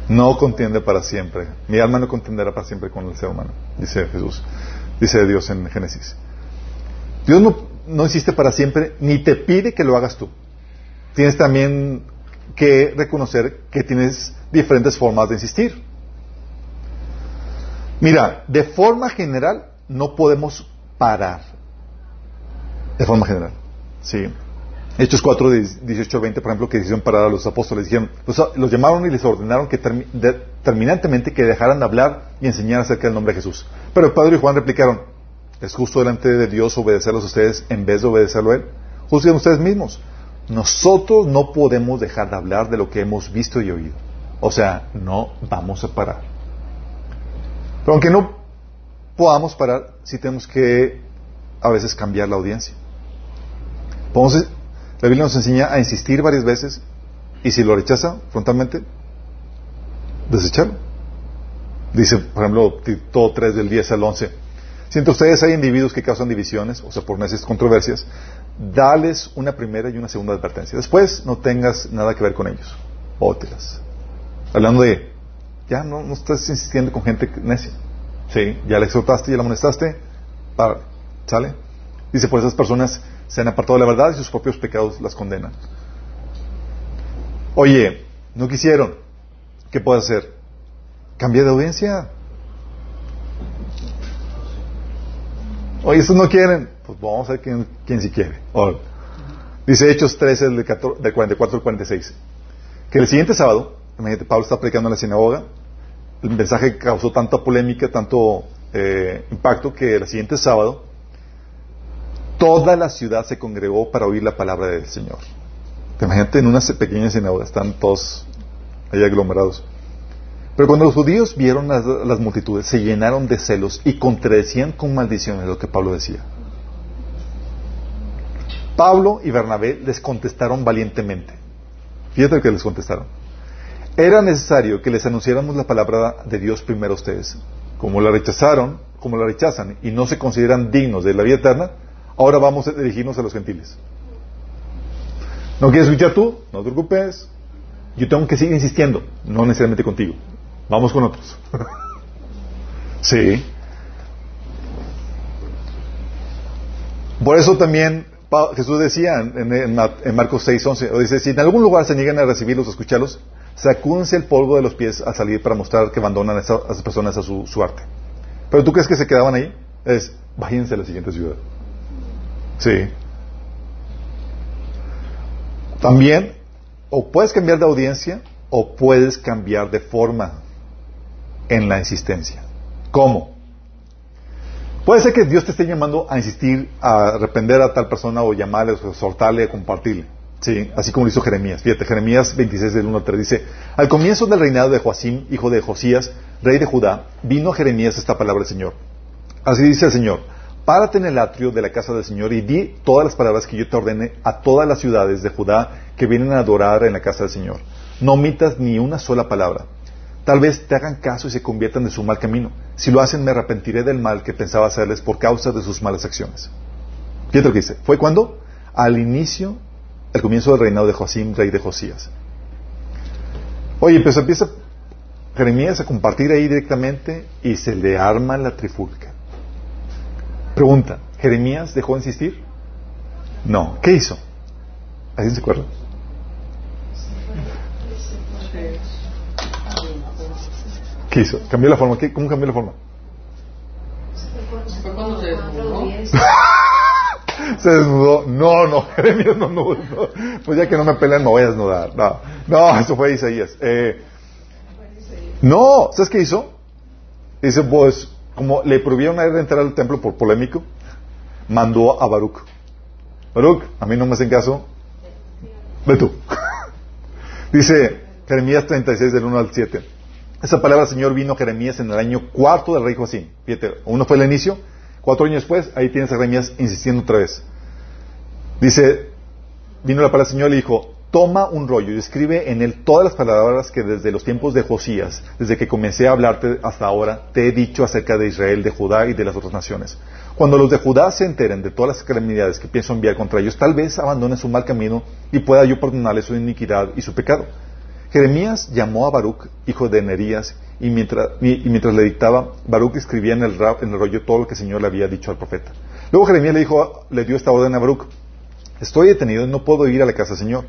No contiende para siempre. Mi alma no contenderá para siempre con el ser humano, dice Jesús. Dice Dios en Génesis. Dios no, no insiste para siempre, ni te pide que lo hagas tú. Tienes también que reconocer que tienes diferentes formas de insistir. Mira, de forma general no podemos parar. De forma general. Sí. Hechos 4, 18, 20, por ejemplo, que hicieron parar a los apóstoles. Dijeron, los, llamaron y les ordenaron que terminantemente que dejaran de hablar y enseñar acerca del nombre de Jesús. Pero Pedro y Juan replicaron, es justo delante de Dios obedecerlos a ustedes en vez de obedecerlo a Él. Juzguen ustedes mismos. Nosotros no podemos dejar de hablar de lo que hemos visto y oído. O sea, no vamos a parar. Pero aunque no podamos parar, sí tenemos que a veces cambiar la audiencia. Podemos- la Biblia nos enseña a insistir varias veces y si lo rechaza frontalmente, desecharlo. Dice, por ejemplo, Tito 3 del 10 al 11. Si entre ustedes hay individuos que causan divisiones, o sea, por necias controversias, dales una primera y una segunda advertencia. Después no tengas nada que ver con ellos. Ótelas. Hablando de, ya no, no estás insistiendo con gente necia. Sí, ya la exhortaste, ya la amonestaste, para, ¿sale? Dice, por esas personas se han apartado de la verdad y sus propios pecados las condenan. Oye, no quisieron. ¿Qué puedo hacer? Cambia de audiencia. Oye, estos no quieren. Pues vamos a ver quién, quién sí quiere. Ahora, dice Hechos 13, del, 14 del 44 al 46. Que el siguiente sábado, imagínate, Pablo está predicando en la sinagoga. El mensaje causó tanta polémica, tanto eh, impacto, que el siguiente sábado toda la ciudad se congregó para oír la palabra del Señor. Te Imagínate en una pequeña sinagoga, están todos ahí aglomerados. Pero cuando los judíos vieron las, las multitudes, se llenaron de celos y contradecían con maldiciones lo que Pablo decía. Pablo y Bernabé les contestaron valientemente. Fíjate lo que les contestaron. Era necesario que les anunciáramos la palabra de Dios primero a ustedes. Como la rechazaron, como la rechazan y no se consideran dignos de la vida eterna, Ahora vamos a dirigirnos a los gentiles. ¿No quieres escuchar tú? No te preocupes. Yo tengo que seguir insistiendo, no necesariamente contigo. Vamos con otros. [laughs] sí. Por eso también Jesús decía en, en- en Marcos 6, 11, o dice, si en algún lugar se niegan a recibirlos o escucharlos, sacúdense el polvo de los pies al salir para mostrar que abandonan a esas personas a su suerte. Pero tú crees que se quedaban ahí? Es, váyanse a la siguiente ciudad. Sí. También, o puedes cambiar de audiencia o puedes cambiar de forma en la insistencia. ¿Cómo? Puede ser que Dios te esté llamando a insistir, a arrepender a tal persona o llamarle, o exhortarle, a compartirle. Sí, así como lo hizo Jeremías. Fíjate, Jeremías 26 del 1 al 3 dice, al comienzo del reinado de Joacim, hijo de Josías, rey de Judá, vino a Jeremías esta palabra del Señor. Así dice el Señor, párate en el atrio de la casa del Señor y di todas las palabras que yo te ordene a todas las ciudades de Judá que vienen a adorar en la casa del Señor. No omitas ni una sola palabra. Tal vez te hagan caso y se conviertan de su mal camino. Si lo hacen, me arrepentiré del mal que pensaba hacerles por causa de sus malas acciones. Fíjate lo que dice. ¿Fue cuando? Al inicio, al comienzo del reinado de Joacim, rey de Josías. Oye, pues empieza Jeremías a compartir ahí directamente y se le arma la trifulca. Pregunta, ¿Jeremías dejó de insistir? No. ¿Qué hizo? ¿Alguien se acuerda? ¿Qué hizo? ¿Cambió la forma? ¿Qué- ¿Cómo cambió la forma? Se Fue cuando se desnudó. [laughs] Se desnudó. No, no, [laughs] Jeremías no, no, no. Pues ya que no me pelean, me voy a desnudar. No, no, eso fue Isaías. Eh, no, ¿sabes qué hizo? Dice, pues, como le prohibieron a él entrar al templo por polémico, mandó a Baruch. Baruch, a mí no me hacen caso. Ve tú. [laughs] Dice Jeremías 36 del 1 al 7. Esa palabra Señor vino Jeremías en el año cuarto del rey Joacim. Fíjate, uno fue el inicio, cuatro años después, ahí tienes a Jeremías insistiendo otra vez. Dice, vino la palabra del Señor y dijo, toma un rollo y escribe en él todas las palabras que desde los tiempos de Josías, desde que comencé a hablarte hasta ahora, te he dicho acerca de Israel, de Judá y de las otras naciones. Cuando los de Judá se enteren de todas las calamidades que pienso enviar contra ellos, tal vez abandonen su mal camino y pueda yo perdonarles su iniquidad y su pecado. Jeremías llamó a Baruch, hijo de Nerías, y mientras, le dictaba, Baruch escribía en el, en el rollo todo lo que el Señor le había dicho al profeta. Luego Jeremías le dijo, le dio esta orden a Baruch, estoy detenido y no puedo ir a la casa del Señor.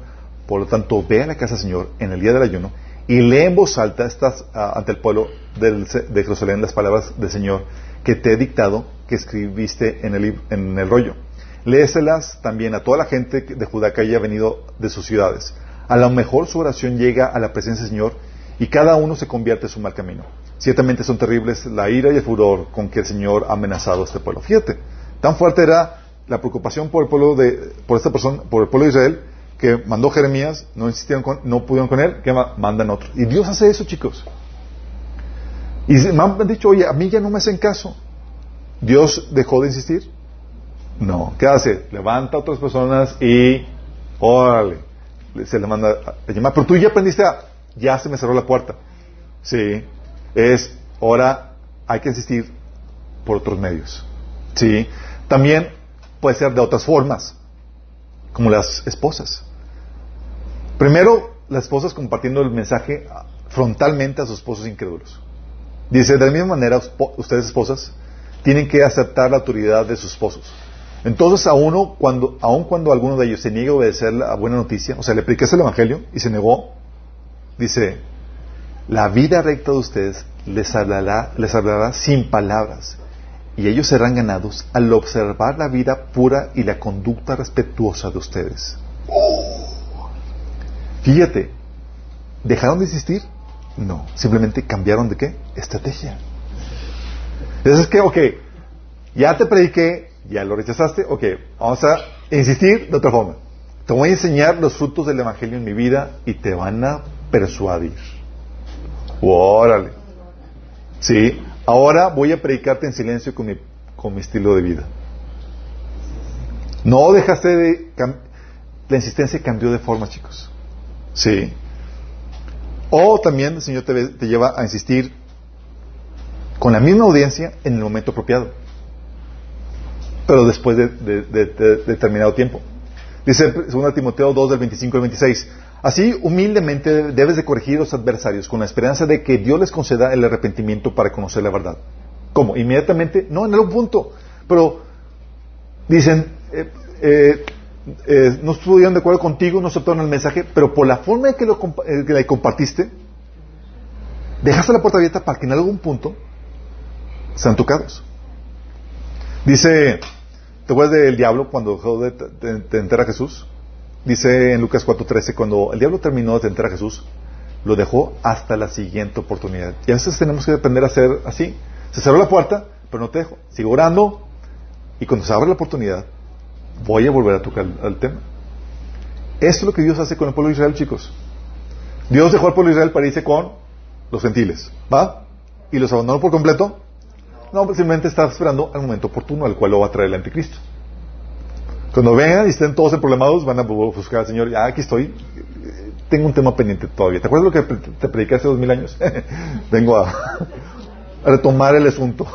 Por lo tanto, ve a la casa del Señor en el día del ayuno y lee en voz alta estas, ah, ante el pueblo del- de Jerusalén las palabras del Señor que te he dictado, que escribiste en el, en el rollo. Léeselas también a toda la gente de Judá que haya venido de sus ciudades. A lo mejor su oración llega a la presencia del Señor y cada uno se convierte en su mal camino. Ciertamente son terribles la ira y el furor con que el Señor ha amenazado a este pueblo. Fíjate, tan fuerte era la preocupación por el pueblo de, por esta persona, por el pueblo de Israel, que mandó Jeremías, no insistieron con, no pudieron con él, que ma- mandan otro. Y Dios hace eso, chicos. Y me han dicho, oye, a mí ya no me hacen caso. ¿Dios dejó de insistir? No. ¿Qué hace? Levanta a otras personas y, órale, se le manda a llamar. Pero tú ya aprendiste a, ya se me cerró la puerta. Sí. Es, ahora hay que insistir por otros medios. Sí. También puede ser de otras formas, como las esposas. Primero, las esposas compartiendo el mensaje frontalmente a sus esposos incrédulos. Dice, de la misma manera, ustedes esposas tienen que aceptar la autoridad de sus esposos. Entonces, a uno, cuando, aun cuando alguno de ellos se niegue a obedecer la buena noticia, o sea, le predicaste el Evangelio y se negó, dice, la vida recta de ustedes les hablará, les hablará sin palabras, y ellos serán ganados al observar la vida pura y la conducta respetuosa de ustedes. Fíjate, ¿dejaron de insistir? No, simplemente cambiaron de qué? Estrategia. Entonces es que, ok, ya te prediqué, ya lo rechazaste, ok, vamos a insistir de otra forma. Te voy a enseñar los frutos del Evangelio en mi vida y te van a persuadir. Órale. Sí, ahora voy a predicarte en silencio con mi, estilo de vida. No dejaste de... La insistencia cambió de forma, chicos. Sí. O también el Señor te, lleva a insistir con la misma audiencia en el momento apropiado. pero después de, de- de- de determinado tiempo. Dice 2 Timoteo 2 del 25 al 26. Así, humildemente debes de corregir a los adversarios con la esperanza de que Dios les conceda el arrepentimiento para conocer la verdad. ¿Cómo? Inmediatamente, no en algún punto, pero dicen, eh, eh, eh, no estuvieron de acuerdo contigo, no aceptaron el mensaje, pero por la forma en que, lo, eh, que le compartiste, dejaste la puerta abierta para que en algún punto sean tocados. Dice, ¿te acuerdas del diablo cuando dejó de Jesús? Dice en Lucas 4:13, cuando el diablo terminó de tentar a Jesús, lo dejó hasta la siguiente oportunidad. Y a veces tenemos que aprender a hacer así. Se cerró la puerta, pero no te dejo. Sigo orando y cuando se abre la oportunidad, voy a volver a tocar el tema. Esto es lo que Dios hace con el pueblo de Israel, chicos. Dios dejó al pueblo de Israel para irse con los gentiles, ¿va? Y los abandonó por completo. No, simplemente está esperando al momento oportuno al cual lo va a traer el anticristo. Cuando vengan y estén todos problemados, van a buscar al Señor. Ah, aquí estoy. Eh, Tengo un tema pendiente todavía. ¿Te acuerdas lo que te prediqué hace dos mil años? [laughs] Vengo a, a [laughs] retomar el asunto.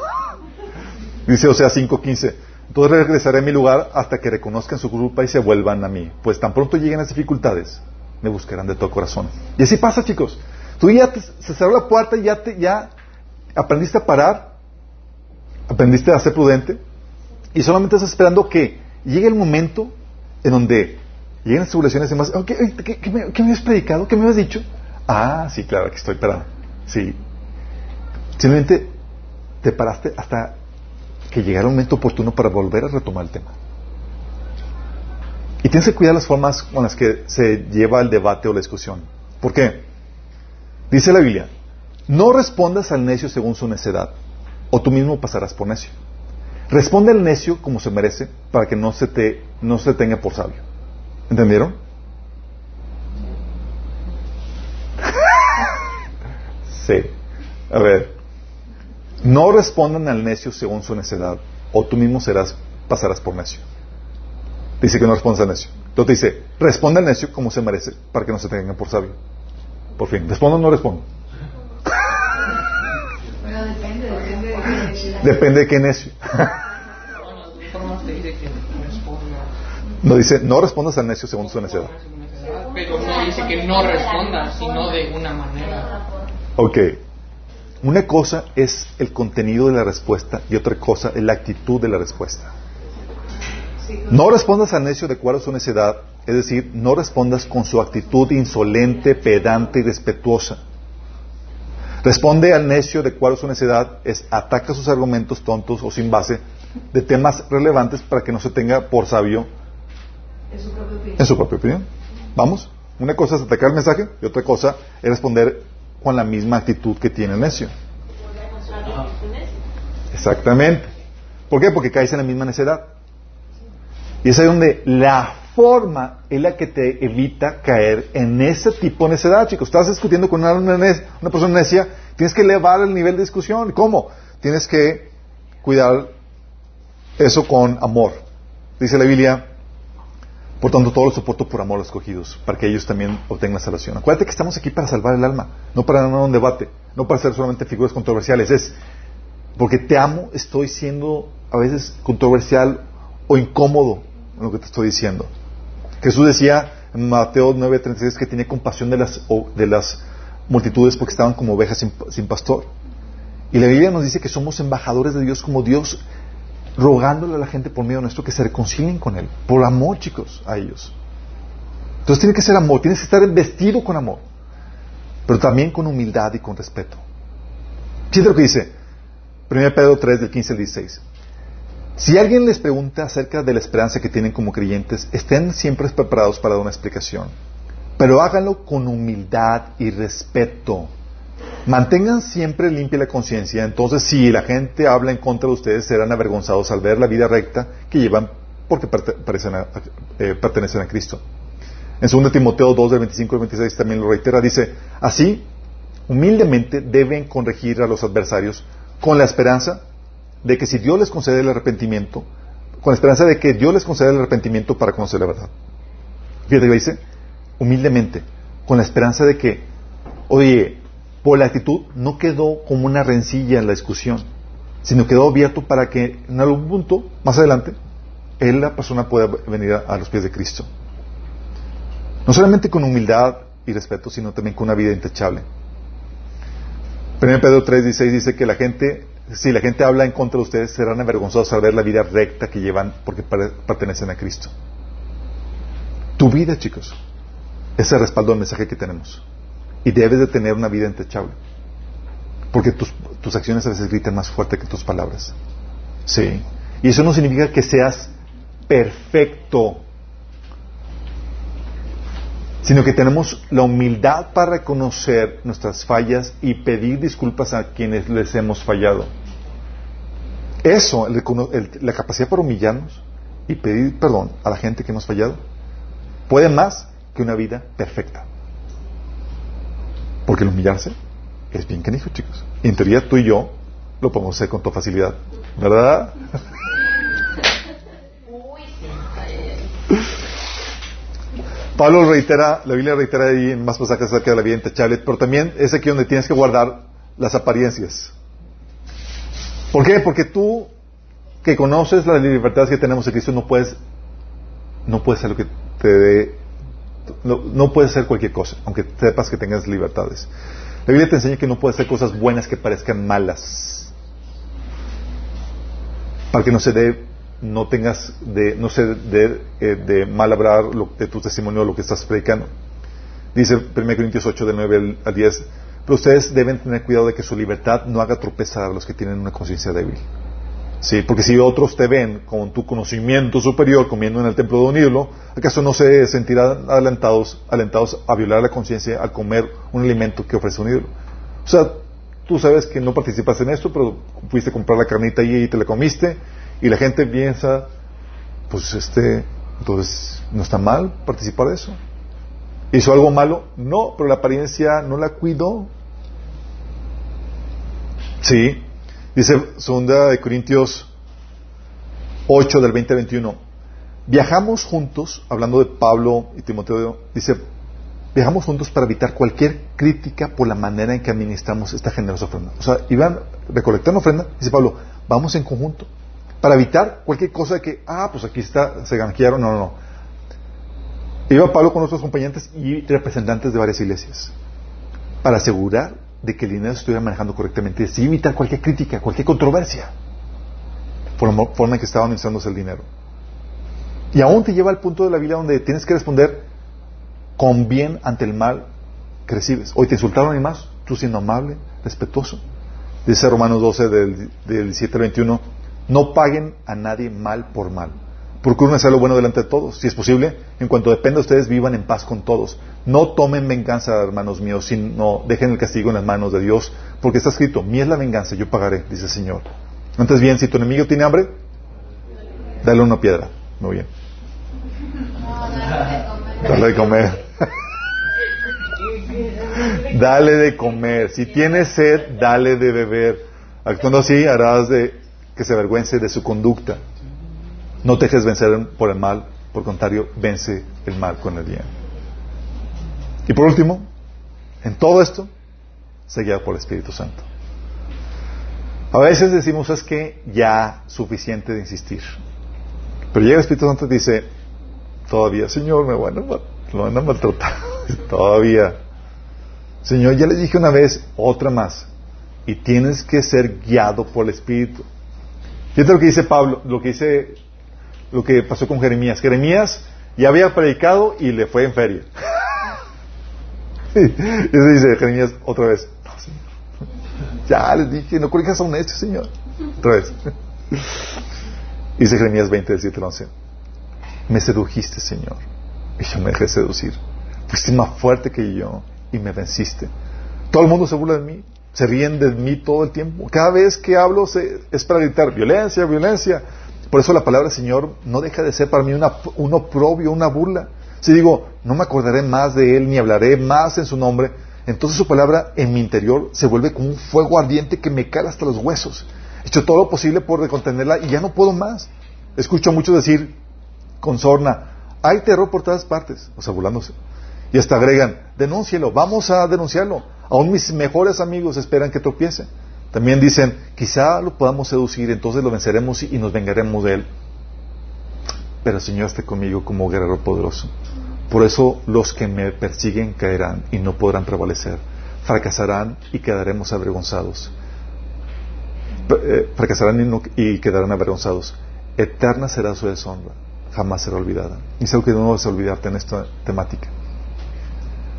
[laughs] Dice o sea 5.15. Entonces regresaré a mi lugar hasta que reconozcan su culpa y se vuelvan a mí. Pues tan pronto lleguen las dificultades, me buscarán de todo corazón. Y así pasa, chicos. Tú ya te- se cerró la puerta y ya, te, ya aprendiste a parar, aprendiste a ser prudente y solamente estás esperando que llegue el momento en donde lleguen las tribulaciones y demás. Oh, ¿Qué, me, qué has predicado? ¿Qué me has dicho? Ah, sí, claro, aquí estoy parado. Sí. Simplemente te paraste hasta que llegara el momento oportuno para volver a retomar el tema. Y tienes que cuidar las formas con las que se lleva el debate o la discusión. ¿Por qué? Dice la Biblia, no respondas al necio según su necedad, o tú mismo pasarás por necio. Responde al necio como se merece para que no se te, no se tenga por sabio. ¿Entendieron? [laughs] sí. A ver. No respondan al necio según su necedad, o tú mismo serás, pasarás por necio. Dice que no respondas al necio. Entonces dice, responde al necio como se merece, para que no se tengan por sabio. Por fin, ¿respondo o no respondo? Bueno, depende, depende de qué necesidad. Depende de qué necio. No dice, no respondas al necio según su necedad. Pero no dice que no responda, sino de una manera. Ok. Una cosa es el contenido de la respuesta y otra cosa es la actitud de la respuesta. No respondas al necio de acuerdo a su necedad, es decir, no respondas con su actitud insolente, pedante y respetuosa. Responde al necio de a su necedad, es ataca sus argumentos tontos o sin base de temas relevantes para que no se tenga por sabio Es su propia opinión. en su propia opinión. Vamos. Una cosa es atacar el mensaje y otra cosa es responder con la misma actitud que tiene el necio. Exactamente. ¿Por qué? Porque caes en la misma necedad. Y es ahí donde la forma es la que te evita caer en ese tipo de necedad, chicos. Estás discutiendo con una, una persona necia, tienes que elevar el nivel de discusión. ¿Cómo? Tienes que cuidar eso con amor. Dice la Biblia, por tanto, todo lo soporto por amor a los escogidos, para que ellos también obtengan salvación. Acuérdate que estamos aquí para salvar el alma, no para ganar un debate, no para ser solamente figuras controversiales. Es porque te amo, estoy siendo a veces controversial o incómodo en lo que te estoy diciendo. Jesús decía en Mateo 9:36 que tenía compasión de las, de las multitudes porque estaban como ovejas sin, sin pastor. Y la Biblia nos dice que somos embajadores de Dios como Dios rogándole a la gente por medio nuestro que se reconcilien con Él. Por amor, chicos, a ellos. Entonces tiene que ser amor, tienes que estar vestido con amor, pero también con humildad y con respeto. Fíjate lo que dice 1 Pedro 3 del 15 al 16. Si alguien les pregunta acerca de la esperanza que tienen como creyentes, estén siempre preparados para dar una explicación, pero háganlo con humildad y respeto. Mantengan siempre limpia la conciencia, entonces si la gente habla en contra de ustedes serán avergonzados al ver la vida recta que llevan porque eh, pertenecen a Cristo. En 2 Timoteo 2 del 25 al 26 también lo reitera, dice, así, humildemente deben corregir a los adversarios con la esperanza de que si Dios les concede el arrepentimiento, con la esperanza de que Dios les conceda el arrepentimiento para conocer la verdad. Fíjate que dice, humildemente, con la esperanza de que, oye, por la actitud no quedó como una rencilla en la discusión, sino quedó abierto para que en algún punto, más adelante, Él, la persona, puede venir a, los pies de Cristo. No solamente con humildad y respeto, sino también con una vida intachable. 1 Pedro 3:16 dice que la gente, si la gente habla en contra de ustedes, serán avergonzados al ver la vida recta que llevan porque pertenecen a Cristo. Tu vida, chicos, es el respaldo del mensaje que tenemos. Y debes de tener una vida intachable. Porque tus, tus acciones a veces gritan más fuerte que tus palabras. Sí. Y eso no significa que seas perfecto, sino que tenemos la humildad para reconocer nuestras fallas y pedir disculpas a quienes les hemos fallado. Eso, el el- la capacidad para humillarnos y pedir perdón a la gente que hemos fallado, puede más que una vida perfecta. Porque el humillarse es bien canijo, chicos. En teoría tú y yo lo podemos hacer con toda facilidad. ¿Verdad? Pablo reitera, la Biblia reitera ahí en más pasajes acerca de la vida intachable, pero también es aquí donde tienes que guardar las apariencias. ¿Por qué? Porque tú que conoces las libertades que tenemos en Cristo no puedes no puedes hacer lo que te no puedes hacer cualquier cosa, aunque sepas que tengas libertades. La Biblia te enseña que no puedes hacer cosas buenas que parezcan malas. Para que no se dé, no tengas de, no se dé eh, de mal hablar lo, de tu testimonio lo que estás predicando. Dice 1 Corintios 8, del 9 al- al 10, pero ustedes deben tener cuidado de que su libertad no haga tropezar a los que tienen una conciencia débil. Sí, porque si otros te ven con tu conocimiento superior comiendo en el templo de un ídolo, ¿acaso no se sentirán alentados, alentados a violar la conciencia al comer un alimento que ofrece un ídolo? O sea, tú sabes que no participas en esto, pero fuiste a comprar la carnita ahí y te la comiste, y la gente piensa, pues este, entonces, ¿no está mal participar de eso? ¿Hizo algo malo? No, pero la apariencia no la cuidó. Sí. Dice segunda de Corintios 8 del 20 al 21. Viajamos juntos, hablando de Pablo y Timoteo, dice, viajamos juntos para evitar cualquier crítica por la manera en que administramos esta generosa ofrenda. O sea, iban recolectando ofrenda, dice Pablo, vamos en conjunto, para evitar cualquier cosa de que, ah, pues aquí está, se ganquearon, no, no, no. Iba Pablo con otros compañeros y representantes de varias iglesias, para asegurar de que el dinero se estuviera manejando correctamente, y evitar cualquier crítica, cualquier controversia, por la forma en que estaba administrándose el dinero. Y aún te lleva al punto de la Biblia donde tienes que responder con bien ante el mal que recibes. Hoy te insultaron y más, tú siendo amable, respetuoso. Dice Romanos 12 del, del 17 al 21, no paguen a nadie mal por mal. Procuren hacer lo bueno delante de todos. Si es posible, en cuanto dependa de ustedes, vivan en paz con todos. No tomen venganza, hermanos míos, sino dejen el castigo en las manos de Dios, porque está escrito, mía es la venganza, yo pagaré, dice el Señor. Antes bien, si tu enemigo tiene hambre, dale una piedra. Muy bien. Dale de comer. [laughs] dale de comer. Si tienes sed, dale de beber. Actuando así, harás de que se avergüence de su conducta. No te dejes vencer por el mal, por contrario, vence el mal con el bien. Y por último, en todo esto, se guía por el Espíritu Santo. A veces decimos, es que ya suficiente de insistir. Pero llega el Espíritu Santo y dice, todavía, Señor, me van a, maltratar. [laughs] todavía. Señor, ya le dije una vez, otra más. Y tienes que ser guiado por el Espíritu. Fíjate lo que dice Pablo, lo que dice, lo que pasó con Jeremías. Jeremías ya había predicado y le fue en feria. [laughs] y eso dice Jeremías otra vez. No, Señor. Ya les dije, no corrijas a un hecho, Señor. Otra vez. [laughs] dice Jeremías 20, del 7 al 11. Me sedujiste, Señor, y yo me dejé seducir. Fuiste más fuerte que yo y me venciste. Todo el mundo se burla de mí, se ríen de mí todo el tiempo. Cada vez que hablo se- es para gritar violencia, violencia. Por eso la palabra Señor no deja de ser para mí una, un oprobio, una burla. Si digo, no me acordaré más de Él ni hablaré más en su nombre, entonces su palabra en mi interior se vuelve como un fuego ardiente que me cala hasta los huesos. He hecho todo lo posible por contenerla y ya no puedo más. Escucho muchos decir con sorna, hay terror por todas partes, o sea, burlándose. Y hasta agregan, denúncielo, vamos a denunciarlo. Aún mis mejores amigos esperan que tropiece. También dicen, quizá lo podamos seducir, entonces lo venceremos y nos vengaremos de él. pero el Señor está conmigo como guerrero poderoso. Por eso los que me persiguen caerán y no podrán prevalecer. Fracasarán y quedaremos avergonzados. Eh, fracasarán y, no- y quedarán avergonzados. Eterna será su deshonra, jamás será olvidada. Y algo que no vas a olvidarte en esta temática.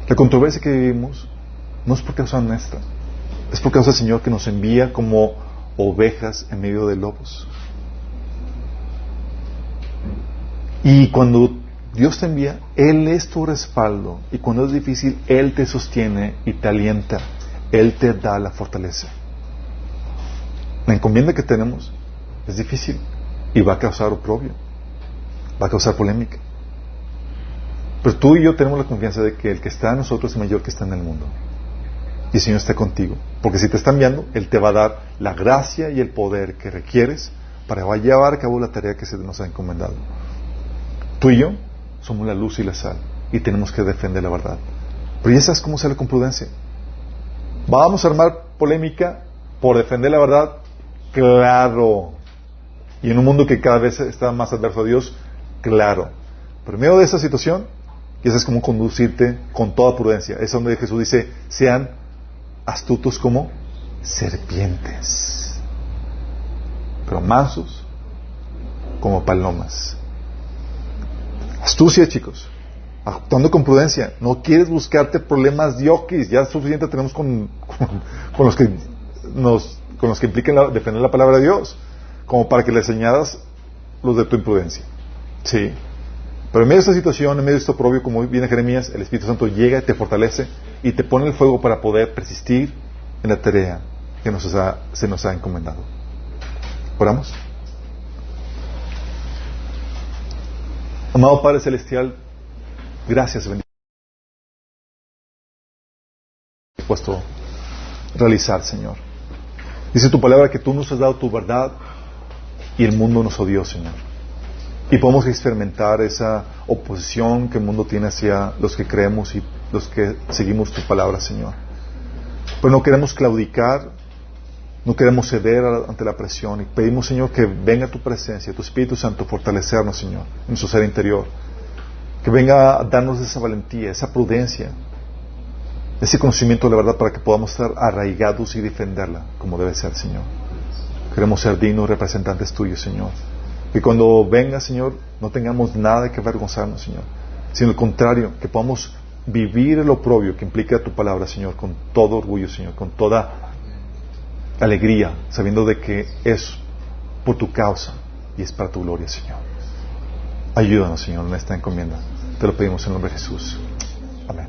La controversia que vivimos no es por causa nuestra, es por causa del Señor que nos envía como ovejas en medio de lobos. Y cuando Dios te envía, Él es tu respaldo. Y cuando es difícil, Él te sostiene y te alienta. Él te da la fortaleza. La encomienda que tenemos es difícil y va a causar oprobio, va a causar polémica. Pero tú y yo tenemos la confianza de que el que está en nosotros es mayor que está en el mundo. Y el Señor está contigo. Porque si te está enviando, Él te va a dar la gracia y el poder que requieres para llevar a cabo la tarea que se nos ha encomendado. Tú y yo somos la luz y la sal y tenemos que defender la verdad. Pero ya sabes cómo sale con prudencia. Vamos a armar polémica por defender la verdad, claro. Y en un mundo que cada vez está más adverso a Dios, claro. Pero en medio de esa situación, ya sabes cómo conducirte con toda prudencia. Es donde Jesús dice, sean astutos como serpientes, pero mansos como palomas. Astucia, chicos. Actuando con prudencia. No quieres buscarte problemas diokis. Ya suficiente tenemos con, con, los que nos, con los que implican la- defender la palabra de Dios. Como para que le señalas los de tu imprudencia. Sí. Pero en medio de esta situación, en medio de esto propio, como viene Jeremías, el Espíritu Santo llega y te fortalece y te pone el fuego para poder persistir en la tarea que nos ha- se nos ha encomendado. ¿Oramos? Amado Padre Celestial, gracias, bendito. puesto realizar, Señor. Dice tu palabra que tú nos has dado tu verdad y el mundo nos odió, Señor. Y podemos experimentar esa oposición que el mundo tiene hacia los que creemos y los que seguimos tu palabra, Señor. Pero no queremos claudicar, no queremos ceder ante la presión y pedimos, Señor, que venga tu presencia, tu Espíritu Santo, fortalecernos, Señor, en nuestro ser interior. Que venga a darnos esa valentía, esa prudencia, ese conocimiento de la verdad para que podamos estar arraigados y defenderla como debe ser, Señor. Queremos ser dignos representantes tuyos, Señor. Que cuando venga, Señor, no tengamos nada que avergonzarnos, Señor. Sino al contrario, que podamos vivir el oprobio que implica tu palabra, Señor, con todo orgullo, Señor, con toda alegría, sabiendo de que es por tu causa y es para tu gloria, Señor. Ayúdanos, Señor, en esta encomienda. Te lo pedimos en el nombre de Jesús. Amén.